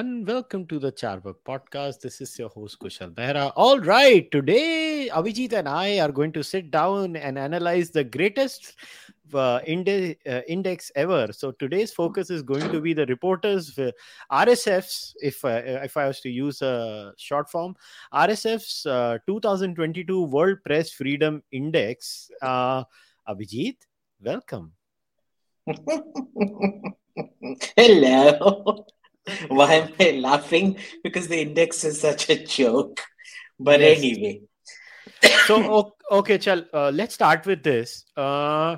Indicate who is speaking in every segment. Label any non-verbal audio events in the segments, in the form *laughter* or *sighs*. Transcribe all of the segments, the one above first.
Speaker 1: Everyone. Welcome to the Carvaka podcast. This is your host, Kushal Mehra. All right, today Abhijit and I are going to sit down and analyze the greatest uh, uh, index ever. So today's focus is going to be the reporters, uh, RSF's, if uh, if I was to use a short form, RSF's uh, 2022 World Press Freedom Index. Uh, Abhijit, welcome. *laughs*
Speaker 2: Hello. *laughs* Why am I laughing? Because the index is such a joke. But
Speaker 1: Yes.
Speaker 2: anyway, *coughs*
Speaker 1: so okay chal uh, let's start with this. Uh,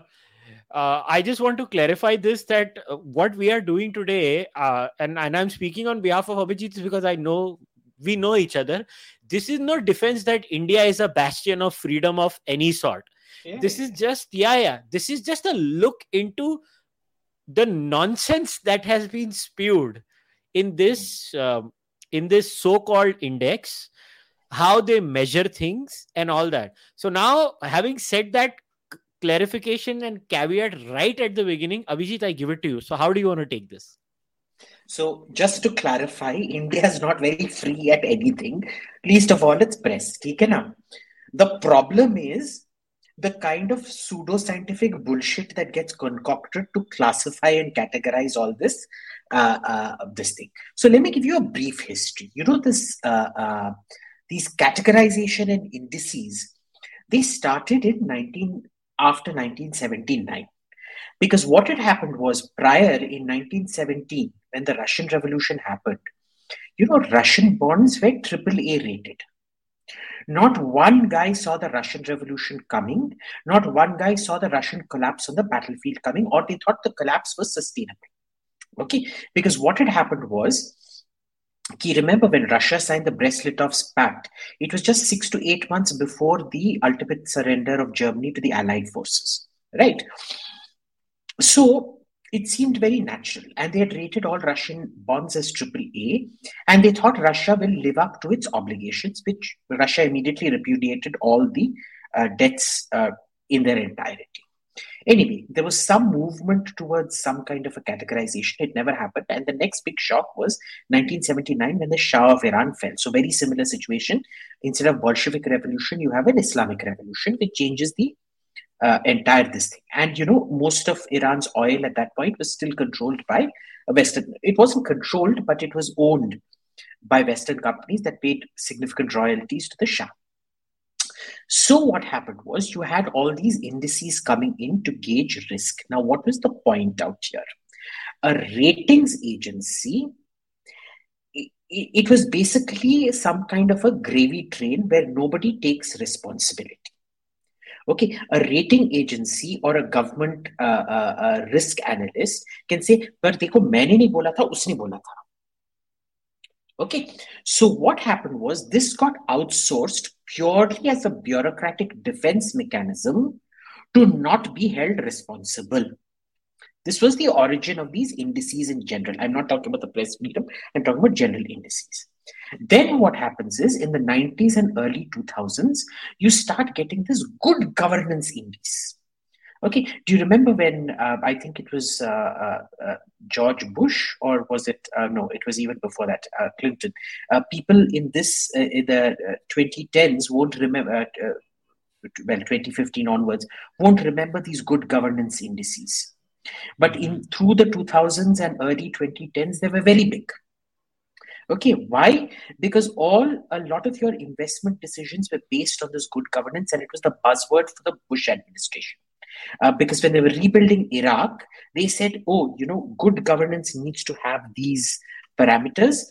Speaker 1: uh, i just want to clarify this that uh, what we are doing today uh, and, and i'm speaking on behalf of abhijit because i know we know each other. This is no defense that india is a bastion of freedom of any sort. This is just yeah yeah. This is just a look into the nonsense that has been spewed in this um, in this so-called index how they measure things and all that. So now having said that clarification and caveat right at the beginning abhijit i give it to you. So how do you want to take this?
Speaker 2: So, just to clarify, India is not very free at anything, least of all its press. The problem is the kind of pseudo-scientific bullshit that gets concocted to classify and categorize all this uh, uh, this thing. So let me give you a brief history. You know this uh, uh, these categorization and indices they started in 19 after 1979 because what had happened was prior in 1917 when the russian revolution happened you know russian bonds were triple a rated not one guy saw the russian revolution coming not one guy saw the russian collapse on the battlefield coming or they thought the collapse was sustainable okay because what had happened was Ki, remember when Russia signed the Brest-Litovsk Pact? It was just six to eight months before the ultimate surrender of Germany to the Allied forces, right? So it seemed very natural, and they had rated all Russian bonds as AAA. And they thought Russia will live up to its obligations, which Russia immediately repudiated all the uh, debts uh, in their entirety. Anyway, there was some movement towards some kind of a categorization. It never happened. And the next big shock was 1979 when the Shah of Iran fell. So, very similar situation. Instead of Bolshevik revolution, you have an Islamic revolution, which changes the uh, entire this thing. And you know, most of Iran's oil at that point was still controlled by Western. It wasn't controlled, but it was owned by Western companies that paid significant royalties to the Shah. So what happened was you had all these indices coming in to gauge risk. Now, what was the point out here? A ratings agency. It was basically some kind of a gravy train where nobody takes responsibility. Okay, a rating agency or a government uh, uh, uh, risk analyst can say, "पर देखो मैंने नहीं बोला था, उसने बोला था." Okay, so what happened was this got outsourced purely as a bureaucratic defense mechanism to not be held responsible. This was the origin of these indices in general. I'm not talking about the press freedom, I'm talking about general indices. Then what happens is in the 90s and early 2000s, you start getting this good governance index. Okay, do you remember when uh, I think it was uh, uh, uh, George Bush, or was it uh, no? It was even before that, uh, Clinton. People in this in the uh, 2010s won't remember. Well, 2015 onwards won't remember these good governance indices, but in through the 2000s and early 2010s, they were very big. Okay, why? Because all a lot of your investment decisions were based on this good governance, and it was the buzzword for the Bush administration. Uh, because when they were rebuilding Iraq, they said, "Oh, you know, good governance needs to have these parameters."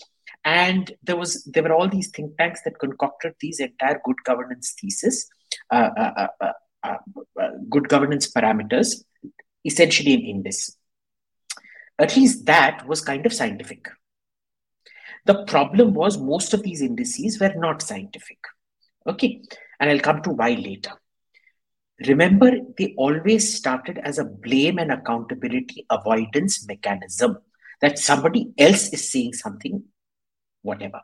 Speaker 2: And there was there were all these think tanks that concocted these entire good governance thesis, uh, uh, uh, uh, uh, good governance parameters, essentially in Indus. At least that was kind of scientific. The problem was most of these indices were not scientific. Okay, and I'll come to why later. Remember, they always started as a blame and accountability avoidance mechanism that somebody else is saying something, whatever.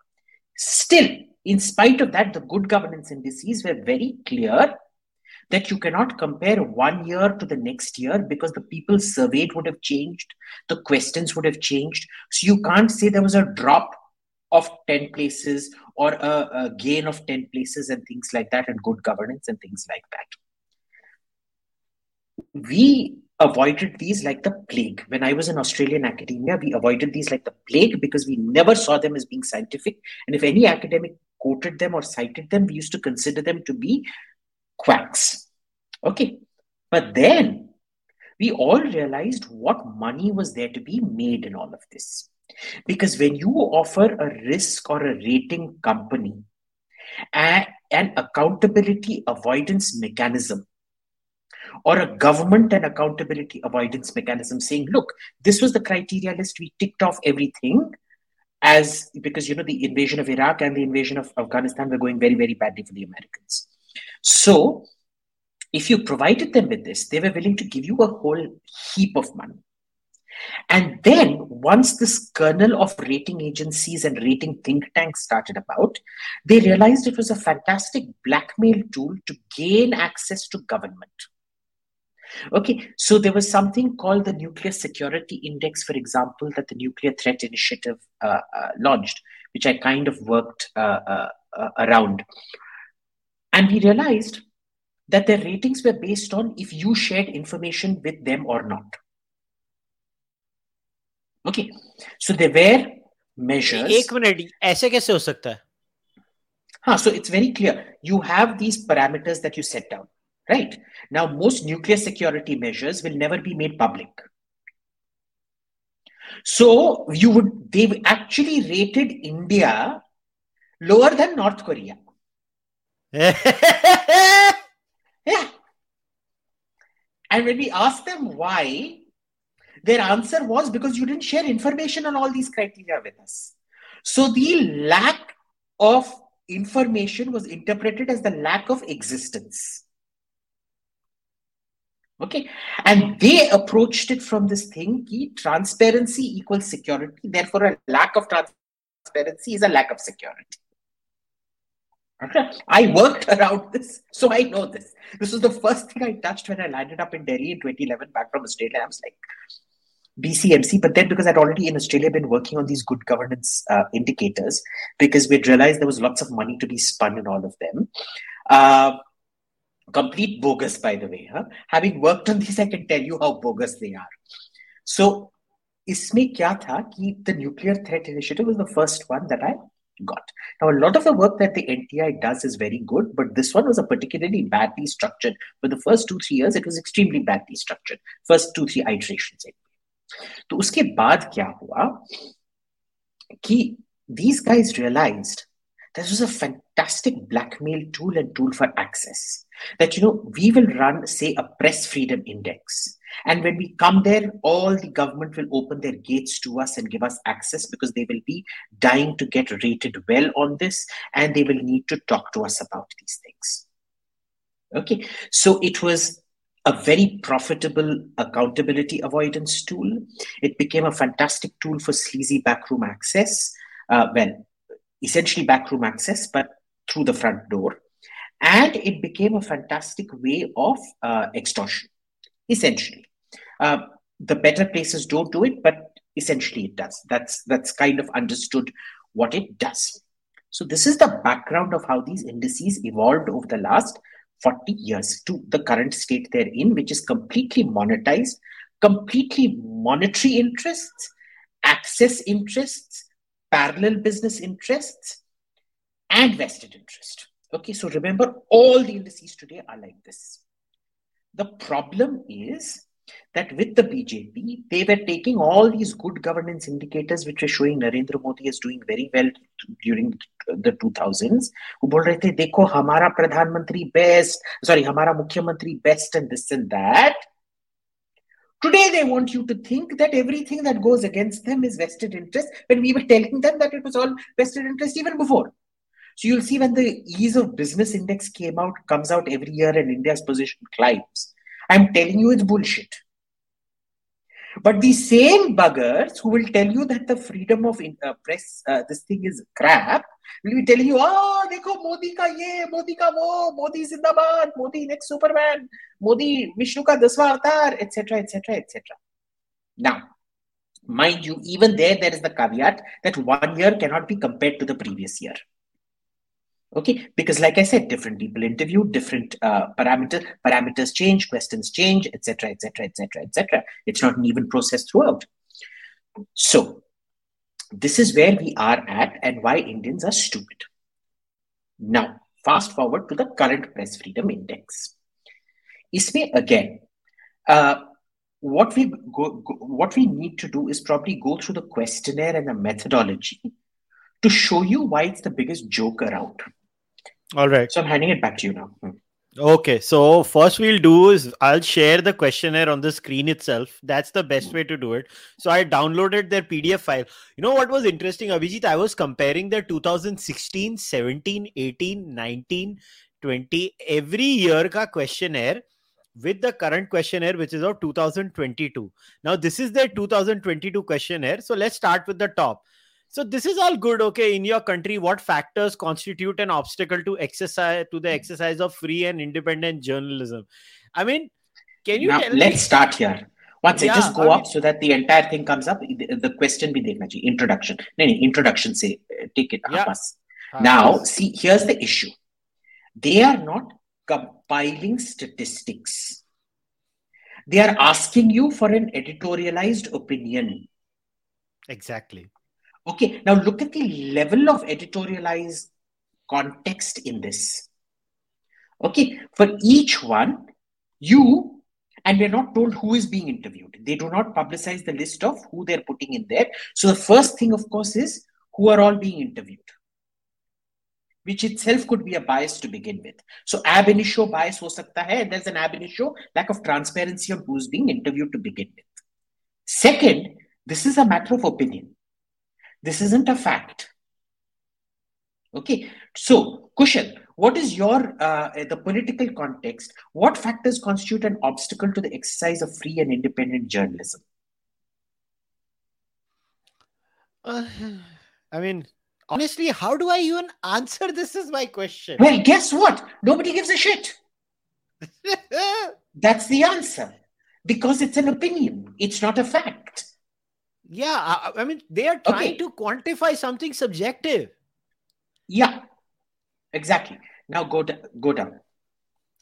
Speaker 2: Still, in spite of that, the good governance indices were very clear that you cannot compare one year to the next year because the people surveyed would have changed, the questions would have changed. So you can't say there was a drop of 10 places or a, a gain of 10 places and things like that, and good governance and things like that. We avoided these like the plague. When I was in Australian academia, we avoided these like the plague because we never saw them as being scientific. And if any academic quoted them or cited them, we used to consider them to be quacks. Okay. But then we all realized what money was there to be made in all of this. Because when you offer a risk or a rating company an accountability avoidance mechanism or a government and accountability avoidance mechanism saying, look, this was the criteria list, we ticked off everything as because you know the invasion of Iraq and the invasion of Afghanistan were going very, very badly for the Americans. So if you provided them with this, they were willing to give you a whole heap of money. And then, once this kernel of rating agencies and rating think tanks started about, they realized it was a fantastic blackmail tool to gain access to government. Okay, so there was something called the Nuclear Security Index, for example, that the Nuclear Threat Initiative uh, uh, launched, which I kind of worked uh, uh, uh around. And we realized that their ratings were based on if you shared information with them or not. Okay, so there were measures.
Speaker 1: एक minute ऐसे कैसे हो सकता है?
Speaker 2: हाँ, so it's very clear. You have these parameters that you set down. Right. Now, most nuclear security measures will never be made public. So you would they've actually rated India lower than North Korea. yeah. And when we asked them why, their answer was because you didn't share information on all these criteria with us. So the lack of information was interpreted as the lack of existence. Okay. And they approached it from this thing ki transparency equals security. Therefore, a lack of transparency is a lack of security. Okay. I worked *laughs* around this, so I know this. This was the first thing I touched when I landed up in Delhi in 2011 back from Australia. I was like, BCMC, but then because I'd already in Australia been working on these good governance uh, indicators, because we'd realized there was lots of money to be spun in all of them. Uh, complete bogus by the way huh? having worked on these i can tell you how bogus they are so इसमें क्या था कि the nuclear threat initiative was the first one that I got. Now, a lot of the work that the NTI does is very good, but this one was a particularly badly structured. For the first two, three years, it was extremely badly structured. First two, three iterations. तो उसके बाद क्या हुआ कि these guys realized this was a fantastic blackmail tool and tool for access that you know we will run say a press freedom index and when we come there all the government will open their gates to us and give us access because they will be dying to get rated well on this and they will need to talk to us about these things okay so it was a very profitable accountability avoidance tool. It became a fantastic tool for sleazy backroom access uh, well essentially backroom access but through the front door. And it became a fantastic way of uh, extortion essentially. Uh, the better places don't do it but essentially it does. That's that's kind of understood what it does. So this is the background of how these indices evolved over the last 40 years to the current state they're in which is completely monetized completely monetary interests access interests parallel business interests and vested interest Okay, so remember all the indices today are like this. The problem is that with the BJP, they were taking all these good governance indicators which were showing Narendra Modi is doing very well during the 2000s. Who bol rahe the, dekho hamara pradhan mantri best, sorry, hamara mukhyamantri best and this and that. Today they want you to think that everything that goes against them is vested interest when we were telling them that it was all vested interest even before. So you'll see when the ease of business index came out, comes out every year and India's position climbs I'm telling you it's bullshit. But the same buggers who will tell you that the freedom of uh, press, uh, this thing is crap, will be telling you, oh, dekho, Modi ka ye, Modi ka wo, Modi zindabad, Modi next Superman, Modi Vishnu ka daswa etc., etc., etc. Now, mind you, even there, there is the caveat that one year cannot be compared to the previous year okay? Because like i said different people interview different uh, parameter parameters change questions change etc etc etc etc it's not an even process throughout. So this is where we are at and why indians are stupid. Now fast forward to the current press freedom index. Isme again uh, what we go, go, what we need to do is probably go through the questionnaire and the methodology to show you why it's the biggest joke around
Speaker 1: all right.
Speaker 2: So I'm handing it back to you now. Hmm.
Speaker 1: Okay, so first we'll do is I'll share the questionnaire on the screen itself. That's the best way to do it. So I downloaded their PDF file. You know what was interesting, Abhijit? I was comparing their 2016, 17, 18, 19, 20, every year ka questionnaire with the current questionnaire, which is of 2022. Now, this is their 2022 questionnaire. So let's start with the top. So this is all good, okay. In your country, what factors constitute an obstacle to exercise to the exercise of free and independent journalism? I mean, can you?
Speaker 2: Now, let's
Speaker 1: me?
Speaker 2: start here. Once yeah, just go I up mean, so that the entire thing comes up. The, question be dekhna Introduction. No, no, introduction. Say, take it. Yeah. Uh, now, see, here's the issue. They are not compiling statistics. They are asking you for an editorialized opinion.
Speaker 1: Exactly.
Speaker 2: Okay, now look at the level of editorialized context in this. Okay, for each one, you, and we're not told who is being interviewed. They do not publicize the list of who they're putting in there. So the first thing, of course, is who are all being interviewed, which itself could be a bias to begin with. So ab initio bias ho sakta hai, there's an ab initio lack of transparency on who's being interviewed to begin with. Second, this is a matter of opinion. This isn't a fact. Okay, so Kushal, what is your uh, the political context? What factors constitute an obstacle to the exercise of free and independent journalism?
Speaker 1: Uh, *sighs* I mean, honestly, how do I even answer this? Is my question.
Speaker 2: Well, guess what? Nobody gives a shit. *laughs* That's the answer because it's an opinion. It's not a fact.
Speaker 1: Yeah, I, I mean, they are trying okay. to quantify something subjective.
Speaker 2: Yeah, exactly. Now go to, go down.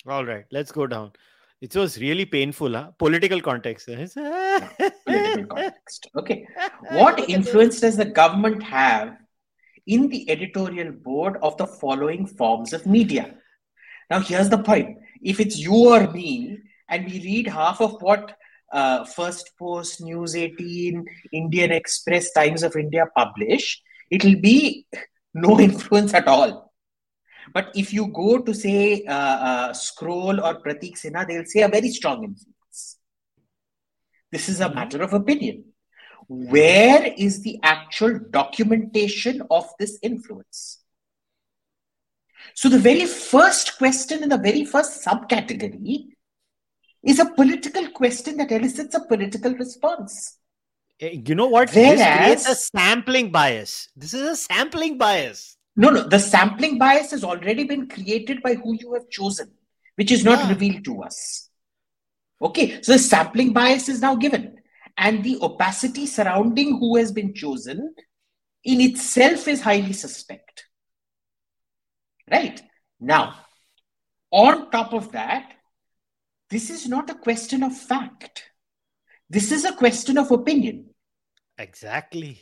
Speaker 1: All right, let's go down. It was really painful, huh? Political context. *laughs*
Speaker 2: political context. Okay. What influence does the government have in the editorial board of the following forms of media? Now, here's the point. If it's you or me, and we read half of what uh, First Post, News 18, Indian Express, Times of India publish, it'll be *laughs* no influence at all. But if you go to say uh, uh, Scroll or Pratik Sinha, they'll say a very strong influence. This is a matter of opinion. Where is the actual documentation of this influence? So, the very first question in the very first subcategory is a political question that elicits a political response.
Speaker 1: Eh, you know what? Whereas, this creates a sampling bias. This is a sampling bias.
Speaker 2: No, no. The sampling bias has already been created by who you have chosen, which is not yeah. revealed to us. Okay, so the sampling bias is now given, and the opacity surrounding who has been chosen in itself is highly suspect. Right? Now, on top of that, this is not a question of fact. This is a question of opinion.
Speaker 1: Exactly.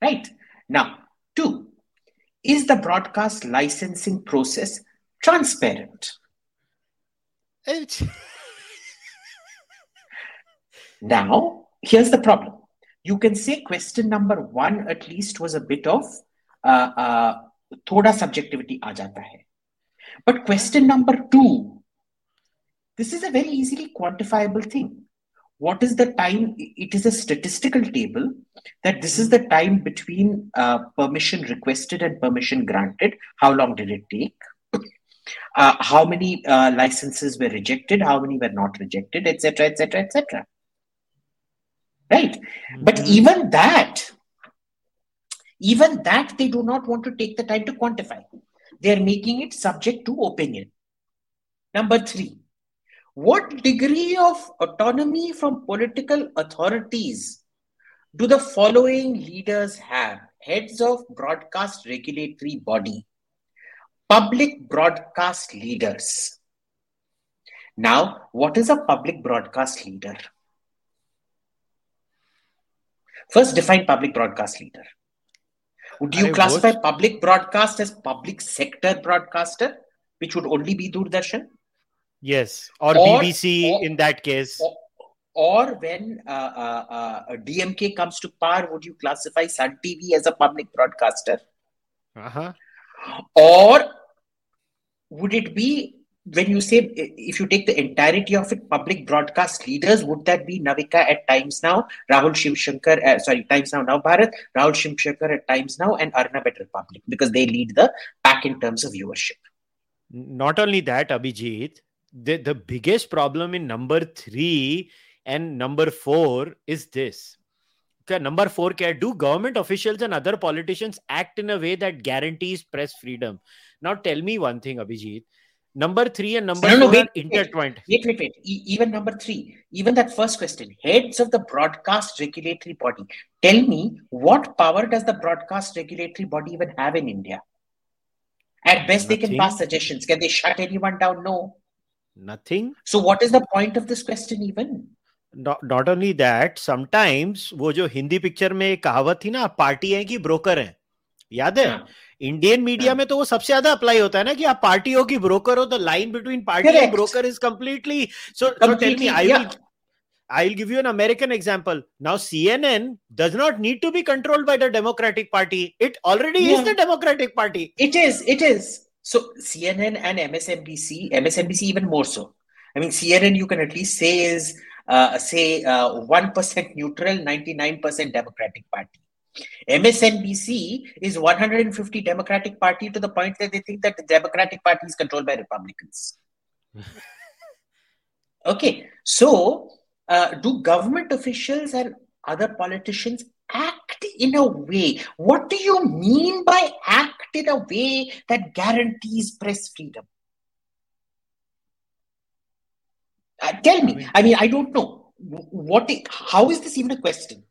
Speaker 2: Right. Now, two, is the broadcast licensing process transparent? *laughs* now, here's the problem. You can say question number one at least was a bit of uh, uh, thoda subjectivity aa jata hai. But question number two this is a very easily quantifiable thing. What is the time? It is a statistical table that this is the time between uh, permission requested and permission granted. How long did it take? *coughs* Uh, how many uh, licenses were rejected? How many were not rejected? Etc. Etc. Etc. right? But
Speaker 1: Mhm.
Speaker 2: even that, even that they do not want to take the time to quantify. They are making it subject to opinion. Number three, what degree of autonomy from political authorities do the following leaders have? Heads of broadcast regulatory body, public broadcast leaders. Now, what is a public broadcast leader? First, define public broadcast leader. Would you
Speaker 1: Arey,
Speaker 2: classify
Speaker 1: both.
Speaker 2: public broadcast as public sector broadcaster, which would only be Doordarshan?
Speaker 1: Yes, or,
Speaker 2: Or-
Speaker 1: BBC
Speaker 2: or-
Speaker 1: in that case.
Speaker 2: Or, or when uh, uh, uh, DMK comes to power, would you classify Sun TV as a public broadcaster?
Speaker 1: Uh-huh.
Speaker 2: Or would it be when you say if you take the entirety of it, public broadcast leaders, would that be Navika at Times Now, Rahul Shivshankar, uh, sorry, Times Now Now Bharat, Rahul Shivshankar at Times Now, and Arnab at Republic because they lead the pack in terms of viewership.
Speaker 1: Not only that, Abhijit, the, the biggest problem in number three and number four is this. Okay, number four, care do government officials and other politicians act in a way that guarantees press freedom? Now tell me one thing, Abhijit. Number three and number
Speaker 2: no, no, wait,
Speaker 1: intertwined.
Speaker 2: Wait, wait, wait. E- even number three, even that first question, heads of the broadcast regulatory body. Tell me, what power does the broadcast regulatory body even have in India? At best, Nothing. they can pass suggestions. Can they shut anyone down? No.
Speaker 1: nothing.
Speaker 2: So what is the point of this question even?
Speaker 1: Not, not only that, वो जो Hindi picture में एक कहावत थी ना party है कि broker है। याद है?
Speaker 2: हाँ।
Speaker 1: इंडियन मीडिया
Speaker 2: हाँ।
Speaker 1: में तो वो सबसे ज़्यादा अप्लाई होता है ना कि आप पार्टी हो कि ब्रोकर हो तो line between
Speaker 2: party
Speaker 1: and broker is completely so tell
Speaker 2: me
Speaker 1: I
Speaker 2: will
Speaker 1: I will give you an American example now CNN does not need to be controlled by the Democratic Party it already is the Democratic Party
Speaker 2: it is it is So, CNN and MSNBC, MSNBC even more so. I mean, CNN, you can at least say is, uh, say, uh, 1% neutral, 99% Democratic Party. MSNBC is 150 Democratic Party to the point that they think that the Democratic Party is controlled by Republicans. *laughs* okay, so uh, do government officials and other politicians act in a way. What do you mean by act in a way that guarantees press freedom? Uh, tell me.
Speaker 1: I mean,
Speaker 2: I don't know. What? Is, how is this even a question?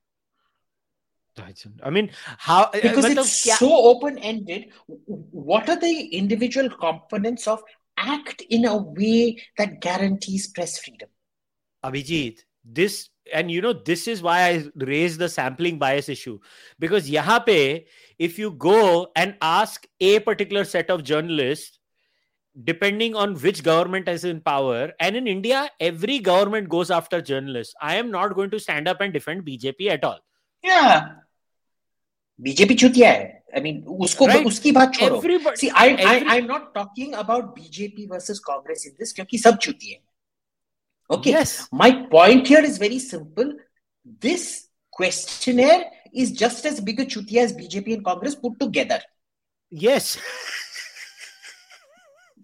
Speaker 1: I mean, how?
Speaker 2: Uh,
Speaker 1: because
Speaker 2: it's
Speaker 1: of,
Speaker 2: so open ended. What are the individual components of act in a way that guarantees press freedom?
Speaker 1: Abhijit, this and you know this is why I raised the sampling bias issue because यहाँ पे if you go and ask a particular set of journalists depending on which government is in power and in India every government goes after journalists I am not going to stand up and defend BJP at all
Speaker 2: yeah BJP चुतिया है I mean उसको
Speaker 1: Right.
Speaker 2: उसकी बात छोड़ो
Speaker 1: everybody
Speaker 2: See, I, I,
Speaker 1: every-
Speaker 2: I'm not talking about BJP versus Congress in this क्योंकि सब चुती है. Okay.
Speaker 1: Yes.
Speaker 2: My point here is very simple. This questionnaire is just as big a chutia as BJP and Congress put together.
Speaker 1: Yes.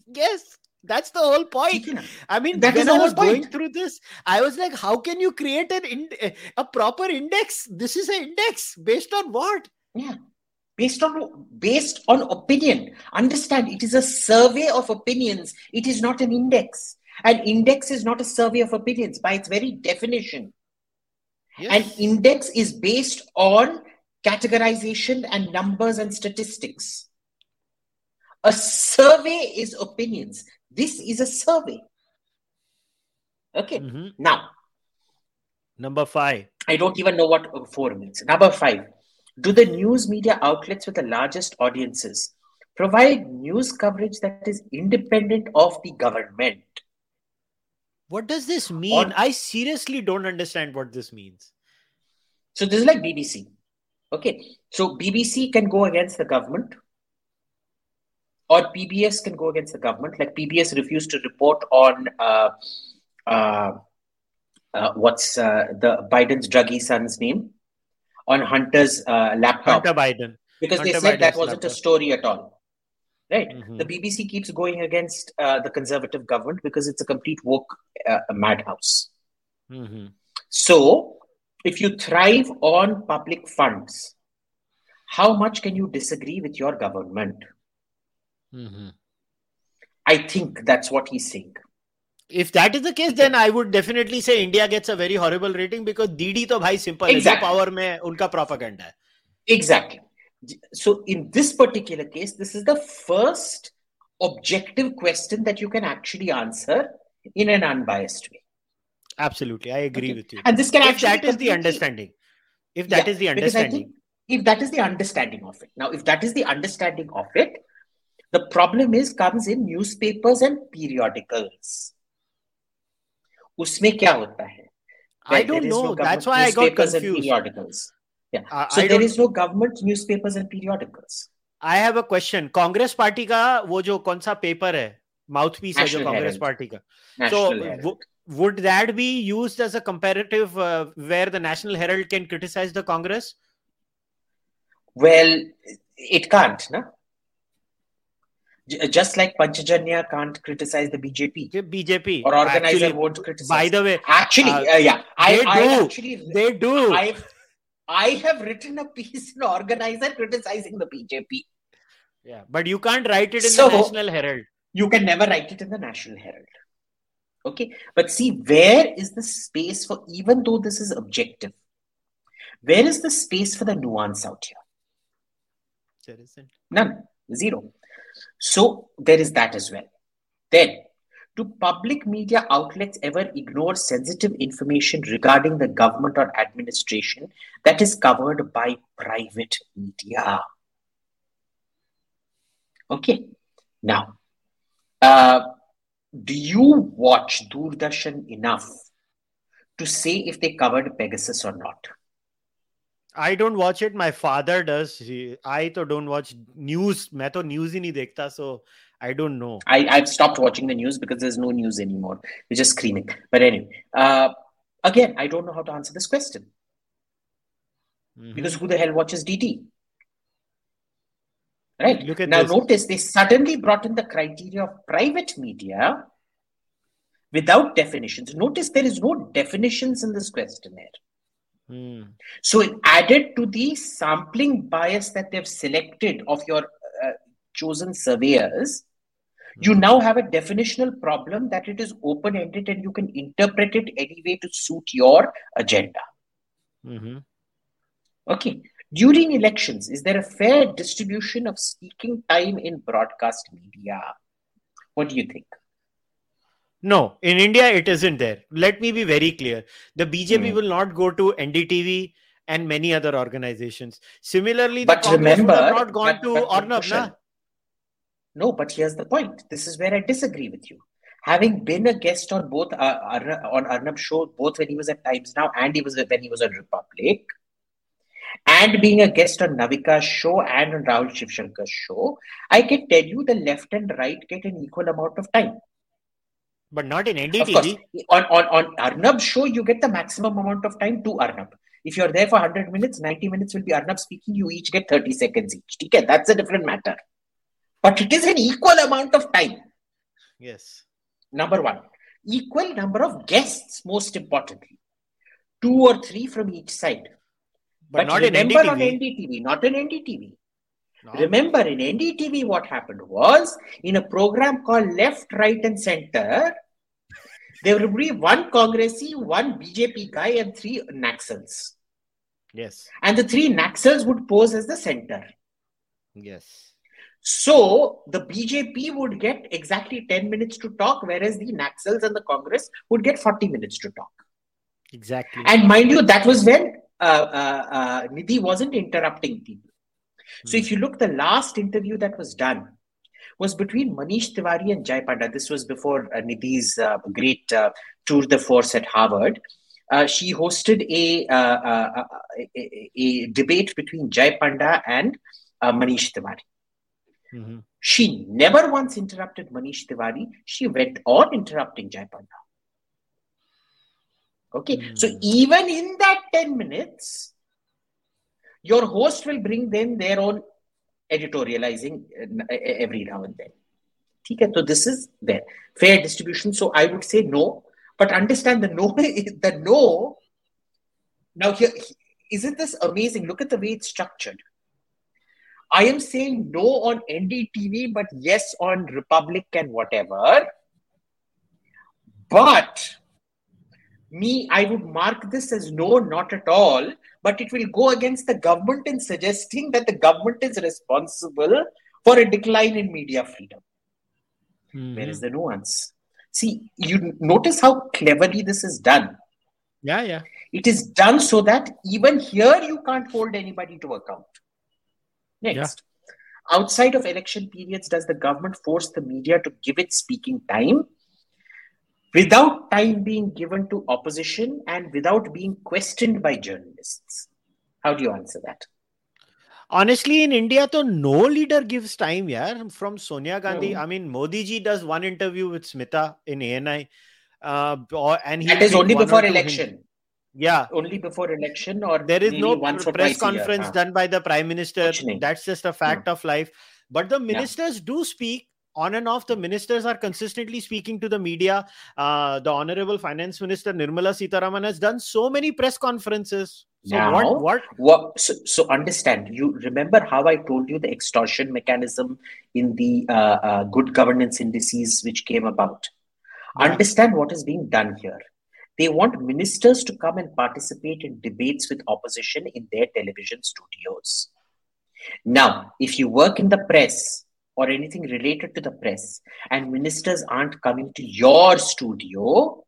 Speaker 1: yes. That's the whole point. I mean,
Speaker 2: that
Speaker 1: when I was
Speaker 2: point.
Speaker 1: going through this, I was like, how can you create an ind- eh, a proper index? This is an index based on what?
Speaker 2: Yeah. Based on based on opinion. Understand it is a survey of opinions. It is not an index. An index is not a survey of opinions by its very definition. Yes. An index is based on categorization and numbers and statistics. A survey is opinions. This is a survey. Okay.
Speaker 1: Mhm.
Speaker 2: Now,
Speaker 1: Number five.
Speaker 2: I don't even know what uh, four means. Number five, do the news media outlets with the largest audiences provide news coverage that is independent of the government?
Speaker 1: What does this mean? I seriously don't understand what this means.
Speaker 2: So this is like BBC. Okay. So BBC can go against the government, or PBS can go against the government. Like PBS refused to report on uh, uh, uh, what's uh, the Biden's druggy son's name on Hunter's uh, laptop
Speaker 1: Hunter Biden.
Speaker 2: because they
Speaker 1: Hunter
Speaker 2: said that wasn't a story at all right?
Speaker 1: Mm-hmm.
Speaker 2: The BBC keeps going against uh, the conservative government because it's a complete woke uh, madhouse.
Speaker 1: Mm-hmm.
Speaker 2: So, if you thrive on public funds, how much can you disagree with your government?
Speaker 1: Mm-hmm.
Speaker 2: I think that's what he's saying.
Speaker 1: If that is the case, then I would definitely say India gets a very horrible rating because DD to bhai simple
Speaker 2: exactly.
Speaker 1: power mein unka propaganda.
Speaker 2: Exactly So, in this particular case, this is the first objective question that you can actually answer in an unbiased way.
Speaker 1: Absolutely, I agree
Speaker 2: Okay.
Speaker 1: with you.
Speaker 2: And this can
Speaker 1: If
Speaker 2: actually
Speaker 1: that is the
Speaker 2: completely-
Speaker 1: understanding, if that
Speaker 2: Yeah,
Speaker 1: is the
Speaker 2: because I
Speaker 1: understanding,
Speaker 2: think if that is the understanding of it. Now, if that is the understanding of it, the problem is comes in newspapers and periodicals. उसमें क्या होता है?
Speaker 1: I
Speaker 2: There-
Speaker 1: don't
Speaker 2: there is no
Speaker 1: know. That's
Speaker 2: government
Speaker 1: why I got
Speaker 2: newspapers and
Speaker 1: confused.
Speaker 2: periodicals. Yeah.
Speaker 1: Uh,
Speaker 2: So
Speaker 1: I
Speaker 2: there
Speaker 1: don't-
Speaker 2: is no government newspapers and periodicals.
Speaker 1: I have a question. Congress party का वो जो कौन सा paper है mouth piece है जो
Speaker 2: National
Speaker 1: Congress
Speaker 2: Herald.
Speaker 1: Party का
Speaker 2: National
Speaker 1: so
Speaker 2: Herald.
Speaker 1: w- would that be used as a comparative uh, where the national herald can criticize the congress
Speaker 2: Well, it can't, no? J- Just like Panchajanya can't criticize the BJP
Speaker 1: bjp
Speaker 2: or organizer
Speaker 1: actually,
Speaker 2: won't criticize.
Speaker 1: by the way
Speaker 2: actually,
Speaker 1: uh,
Speaker 2: uh, yeah, I,
Speaker 1: they
Speaker 2: I
Speaker 1: do.
Speaker 2: actually,
Speaker 1: they do
Speaker 2: I, I have written a piece in organizer criticizing the BJP.
Speaker 1: yeah but you can't write it in
Speaker 2: So-
Speaker 1: the national herald
Speaker 2: You can never write it in the National Herald. Okay, but see, where is the space for, even though this is objective, where is the space for the nuance out here?
Speaker 1: there isn't
Speaker 2: None, zero. So there is that as well. Then, do public media outlets ever ignore sensitive information regarding the government or administration that is covered by private media? Okay, now, uh, do you watch Doordarshan enough to say if they covered Pegasus or not?
Speaker 1: I don't watch it. My father does. He, I तो don't watch news. मैं तो news ही नहीं देखता, so I don't know.
Speaker 2: I, I've stopped watching the news because there's no news anymore. You're just screaming. But anyway, uh, again, I don't know how to answer this question
Speaker 1: Mhm.
Speaker 2: because who the hell watches DD? Right.
Speaker 1: Look at
Speaker 2: now,
Speaker 1: this.
Speaker 2: notice they suddenly brought in the criteria of private media without definitions. Notice there is no definitions in this questionnaire.
Speaker 1: Hmm.
Speaker 2: So, it added to the sampling bias that they've selected of your uh, chosen surveyors, you now have a definitional problem that it is open ended and you can interpret it any way to suit your agenda.
Speaker 1: Mhm.
Speaker 2: Okay. During elections, is there a fair distribution of speaking time in broadcast media? What do you think?
Speaker 1: No, in India it isn't there. Let me be very clear. The BJP
Speaker 2: Hmm.
Speaker 1: will not go to NDTV and many other organizations. Similarly,
Speaker 2: But
Speaker 1: the Congress
Speaker 2: remember,
Speaker 1: have not gone
Speaker 2: but-
Speaker 1: to na?
Speaker 2: No, but here's the point. This is where I disagree with you. Having been a guest on both uh, Arna- on Arnab's show, both when he was at Times Now and he was when he was on Republic, and being a guest on Navika's show and on Rahul Shivshankar's show, I can tell you the left and right get an equal amount of time.
Speaker 1: But not in NDTV.
Speaker 2: on, on, on Arnab's show, you get the maximum amount of time to Arnab. If you're there for 100 minutes, 90 minutes will be Arnab speaking. You each get 30 seconds each. Okay, that's a different matter. But it is an equal amount of time.
Speaker 1: Yes.
Speaker 2: Number one, equal number of guests, most importantly. Two or three from each side.
Speaker 1: But, not in
Speaker 2: remember on
Speaker 1: NDTV.
Speaker 2: NDTV, not in NDTV.
Speaker 1: No.
Speaker 2: Remember in NDTV, what happened was in a program called Left, Right, and Center, there will be one Congressi, one BJP guy, and three Naxals.
Speaker 1: Yes.
Speaker 2: And the three Naxals would pose as the center.
Speaker 1: Yes.
Speaker 2: So the BJP would get exactly 10 minutes to talk, whereas the Naxals and the Congress would get 40 minutes to talk.
Speaker 1: Exactly.
Speaker 2: And mind you, that was when uh, uh, uh, Nidhi wasn't interrupting people. So
Speaker 1: Hmm.
Speaker 2: if you look, the last interview that was done was between Manish Tiwari and Jai Panda. This was before uh, Nidhi's uh, great uh, tour de force at Harvard. Uh, she hosted a, a, a- debate between Jai Panda and uh, Manish Tiwari.
Speaker 1: Mhm.
Speaker 2: She never once interrupted Manish Tiwari. She went on interrupting Jai Panda. Okay, so
Speaker 1: Hmm.
Speaker 2: even in that 10 minutes, your host will bring them their own editorializing uh, every now and then. Okay, so this is there. Fair distribution. So I would say no, but understand the no, *laughs* the no Now, here, isn't this amazing? Look at the way it's structured. I am saying no on NDTV, but yes on Republic and whatever. But me, I would mark this as no, not at all. But it will go against the government in suggesting that the government is responsible for a decline in media freedom. Mm-hmm. Where is the nuance? See, you notice how cleverly this is done.
Speaker 1: Yeah, yeah.
Speaker 2: It is done so that even here you can't hold anybody to account. Next. Yeah. Outside of election periods, does the government force the media to give it speaking time without time being given to opposition and without being questioned by journalists? How do you answer that?
Speaker 1: Honestly, in India, though, no leader gives time, yeah. From Sonia Gandhi, no. I mean, Modi ji does one interview with Smita in ANI, uh, and
Speaker 2: he that is only before election.
Speaker 1: Yeah,
Speaker 2: only before election, or
Speaker 1: there is no press conference year, done by the prime minister. That's just a fact of life. But the ministers yeah. do speak on and off. The ministers are consistently speaking to the media. Uh, the honorable finance minister Nirmala Sitharaman has done so many press conferences
Speaker 2: so now, what, what? what so, so, understand, you remember how I told you the extortion mechanism in the uh, uh, good governance indices which came about? Yeah. Understand what is being done here. They want ministers to come and participate in debates with opposition in their television studios. Now, if you work in the press or anything related to the press and ministers aren't coming to your studio,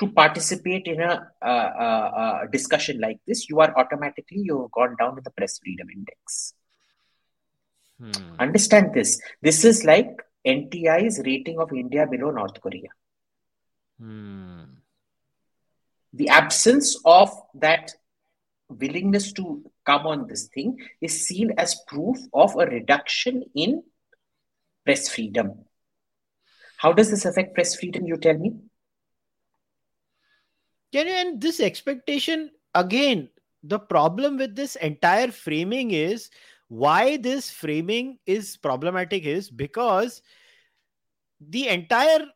Speaker 2: to participate in a, discussion like this, you are automatically you've gone down to the press freedom index. Hmm. Understand this. This is like NTI's rating of India below North Korea. Hmm. The absence of that willingness to come on this thing is seen as proof of a reduction in press freedom. How does this affect press freedom, you tell me?
Speaker 1: and this expectation again the problem with this entire framing is why this framing is problematic is because the entire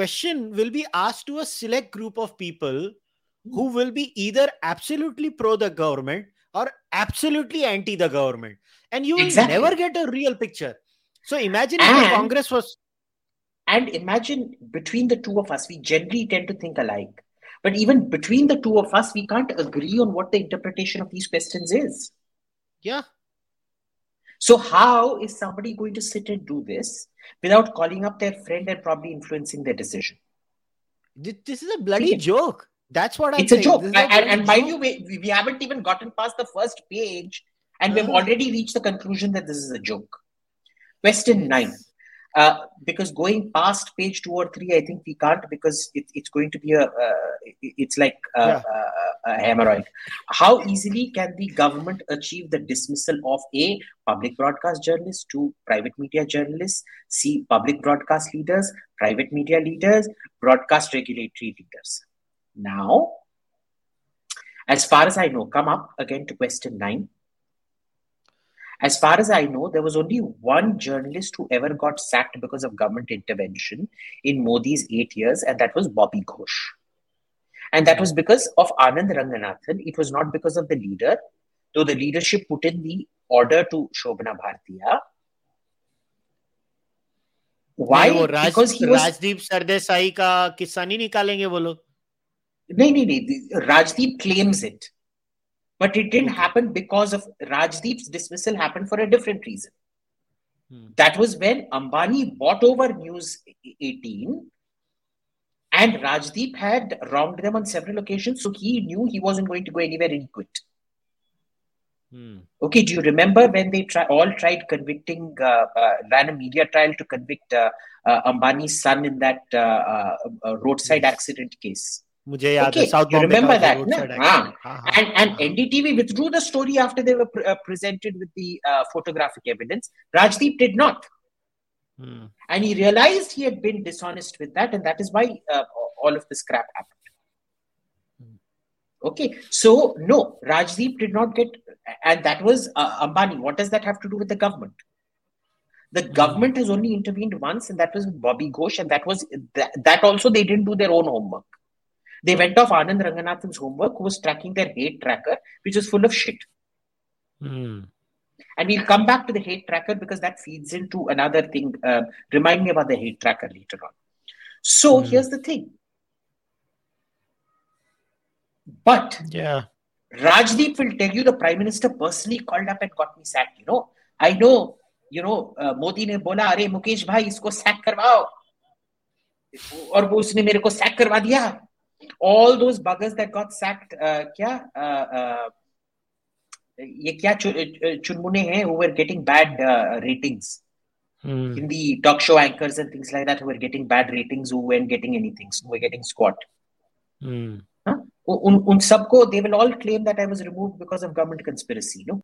Speaker 1: question will be asked to a select group of people hmm. who will be either absolutely pro the government or absolutely anti the government and you will exactly. never get a real picture so imagine and, if congress was
Speaker 2: and imagine between the two of us we generally tend to think alike but even between the two of us, we can't agree on what the interpretation of these questions is.
Speaker 1: Yeah.
Speaker 2: So, how is somebody going to sit and do this without calling up their friend and probably influencing their decision?
Speaker 1: This is a bloody joke. That's what I'm
Speaker 2: it's saying. a joke. And, and mind you, we, we haven't even gotten past the first page, and uh we've uh-huh. already reached the conclusion that this is a joke. Question nine uh, because going past page two or three, I think we can't because it, it's going to be a, uh, it's like a, yeah. a, a, hemorrhoid. How easily can the government achieve the dismissal of a public broadcast journalist, two private media journalists, C public broadcast leaders, private media leaders, broadcast regulatory leaders? Now, as far as I know, come up again to question nine. As far as I know, there was only one journalist who ever got sacked because of government intervention in Modi's eight years, and that was Bobby Ghosh. And that was because of Anand Ranganathan. It was not because of the leader, though the leadership put in the order to Shobhana Bhartia.
Speaker 1: Why? वो राज, because he was... Rajdeep Sardesai का किस्सा नहीं निकालेंगे वो लोग
Speaker 2: नहीं नहीं नहीं Rajdeep claims it but it didn't happen because of Rajdeep's dismissal happened for a different reason. Hmm. That was when Ambani bought over News 18 and Rajdeep had wronged them on several occasions, so he knew he wasn't going to go anywhere and he quit. Hmm. Okay, do you remember when they try, all tried convicting, uh, uh, ran a media trial to convict uh, uh Ambani's son in that uh, uh, roadside accident case?
Speaker 1: मुझे याद okay, है south
Speaker 2: you remember that no? ah. ah. and and ndtv withdrew the story after they were pre- uh, presented with the uh, photographic evidence rajdeep did not hmm. and he realized he had been dishonest with that and that is why uh, all of this crap happened hmm. okay so no rajdeep did not get and that was uh, ambani what does that have to do with the government the hmm. government has only intervened once and that was with bobby ghosh and that was that, that also they didn't do their own homework They went off Anand Ranganathan's homework, who was tracking their hate tracker, which was full of shit.
Speaker 1: Hmm.
Speaker 2: And we'll come back to the hate tracker because that feeds into another thing. Uh, remind me about the hate tracker later on. So
Speaker 1: Hmm.
Speaker 2: here's the thing. But
Speaker 1: Yeah.
Speaker 2: Rajdeep will tell you the prime minister personally called up and got me sacked. You know, I know. You know, uh, Modi ने बोला अरे मुकेश भाई इसको sac करवाओ और वो उसने मेरे को सैक करवा दिया all those buggers that got sacked uh, क्या uh, uh, ये क्या चु, uh, चुनमुने हैं who were getting bad uh, ratings
Speaker 1: Hmm.
Speaker 2: in the talk show anchors and things like that who were getting bad ratings who weren't getting anything who were getting squat
Speaker 1: Hmm. huh?
Speaker 2: उन उन सबको they will all claim that I was removed because of government conspiracy. No,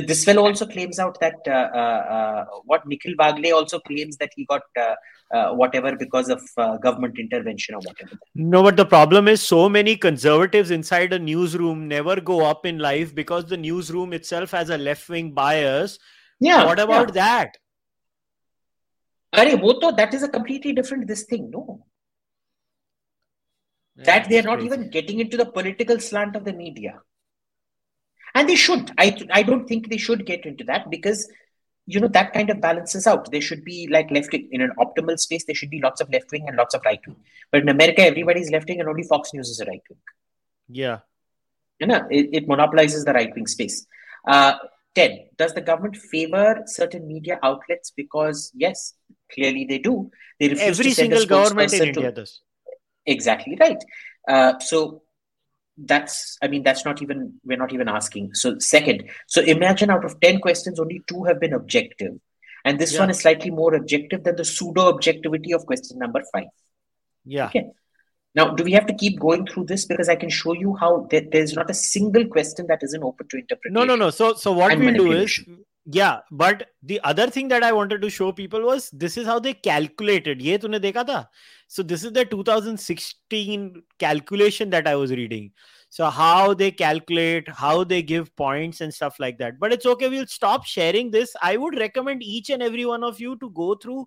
Speaker 2: this fellow also claims out that uh, uh, what Nikhil Wagle also claims that he got uh, whatever because of government intervention or whatever.
Speaker 1: No, but the problem is so many conservatives inside a newsroom never go up in life because the newsroom itself has a left wing bias.
Speaker 2: Yeah.
Speaker 1: What about
Speaker 2: yeah. that? अरे that is a completely different this thing no yeah, that they are not
Speaker 1: crazy.
Speaker 2: even getting into the political slant of the media and they should. I I don't think they should get into that because you know that kind of balances out. There should be like left wing in an optimal space. There should be lots of left wing and lots of right wing. But in America, everybody's left wing and only Fox News is a right wing.
Speaker 1: Yeah.
Speaker 2: You know, it, it monopolizes the right wing space. Uh, Ten. Does the government favor certain media outlets? Because yes, clearly they do. They refuse
Speaker 1: Every
Speaker 2: to send a
Speaker 1: single government in India
Speaker 2: to
Speaker 1: does.
Speaker 2: exactly right. Uh, so that's I mean that's not even we're not even asking. So second, so imagine out of ten questions, only two have been objective, and this
Speaker 1: Yeah.
Speaker 2: one is slightly more objective than the pseudo objectivity of question number five.
Speaker 1: Yeah.
Speaker 2: Okay. Now, do we have to keep going through this because I can show you how there, there's not a single question that isn't open to interpretation?
Speaker 1: No, no, no. So, so what we do is yeah but the other thing that i wanted to show people was this is how they calculated. ye tune dekha tha so this is the 2016 calculation that i was reading. So how they calculate how they give points and stuff like that. But it's okay we'll stop sharing this. I would recommend each and every one of you to go through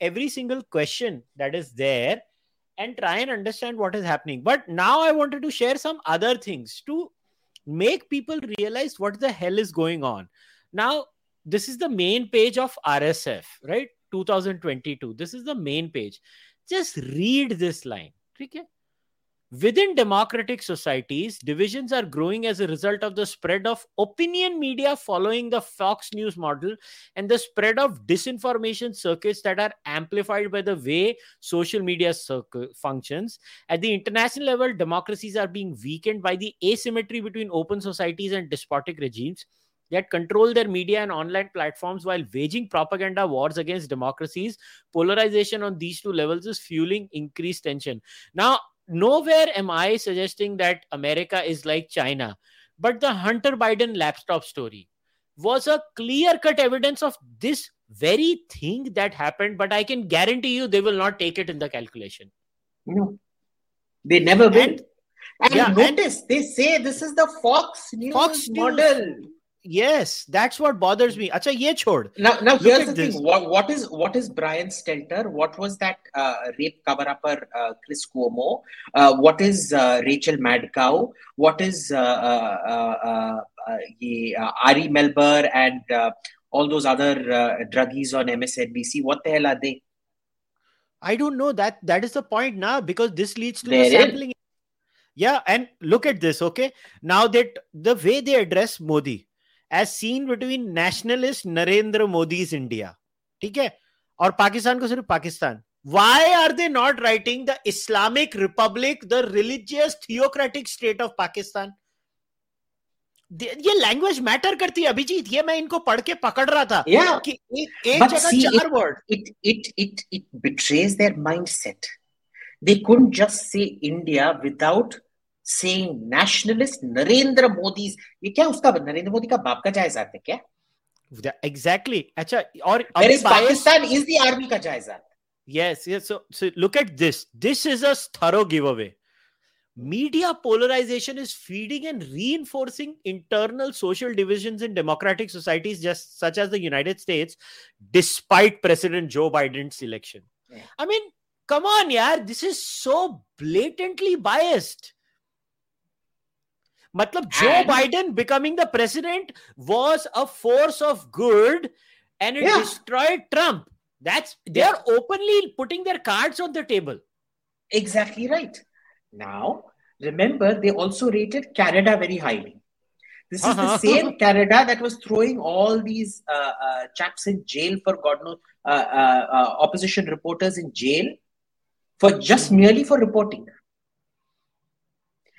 Speaker 1: every single question that is there and try and understand what is happening. But now i wanted to share some other things to make people realize what the hell is going on. Now, this is the main page of RSF, right? 2022. This is the main page. Just read this line. Okay? Within democratic societies, divisions are growing as a result of the spread of opinion media following the Fox News model and the spread of disinformation circuits that are amplified by the way social media circle functions. At the international level, democracies are being weakened by the asymmetry between open societies and despotic regimes that control their media and online platforms while waging propaganda wars against democracies. Polarization on these two levels is fueling increased tension. Now, nowhere am I suggesting that America is like China, but the Hunter Biden laptop story was a clear cut evidence of this very thing that happened. But I can guarantee you they will not take it in the calculation.
Speaker 2: No, they never will.
Speaker 1: And-
Speaker 2: And,
Speaker 1: yeah, and-
Speaker 2: notice they say this is the Fox News
Speaker 1: Fox News. Yes, that's what bothers me. Acha, ye chhod.
Speaker 2: Now, now
Speaker 1: Look
Speaker 2: here's the
Speaker 1: this.
Speaker 2: thing. What, what is what is Brian Stelter? What was that uh, rape cover-upper uh, Chris Cuomo? Uh, what is uh, Rachel Madcow? What is uh, uh, uh, uh, uh, ye, uh, Ari Melber and uh, all those other uh, druggies on MSNBC? What the hell are they?
Speaker 1: I don't know that that is the point now because this leads to
Speaker 2: They're
Speaker 1: the
Speaker 2: in.
Speaker 1: sampling. Yeah, and look at this. Okay, now that the way they address Modi, as seen between nationalist Narendra Modi is India ठीक है? और पाकिस्तान को सिर्फ़ Pakistan. Why are they not writing the Islamic Republic the religious theocratic state of Pakistan ये language matter करती है अभिजीत ये मैं इनको पढ़ के पकड़ रहा था
Speaker 2: yeah.
Speaker 1: कि एक एक जगह चार word
Speaker 2: it it it it betrays their mindset they couldn't just say India without saying nationalist Narendra Modi ये क्या उसका नरेंद्र मोदी का बाप का जायजा है क्या?
Speaker 1: एग्जैक्टली अच्छा और
Speaker 2: पाकिस्तान इज़ द आर्मी का जायजात
Speaker 1: yes yes so look at this this is a thorough give away media polarization is feeding and reinforcing internal social division in democratic societies such as the United States despite President Joe Biden election I mean come यार this is so blatantly biased matlab joe
Speaker 2: And-
Speaker 1: biden becoming the president was a force of good and it
Speaker 2: Yeah.
Speaker 1: destroyed trump that's they
Speaker 2: Yeah.
Speaker 1: are openly putting their cards on the table
Speaker 2: Exactly right. Now, remember, they also rated Canada very highly. This is
Speaker 1: Uh-huh.
Speaker 2: the same *laughs* Canada that was throwing all these uh, uh, chaps in jail for God knows, uh, uh, uh, opposition reporters in jail for just merely for reporting.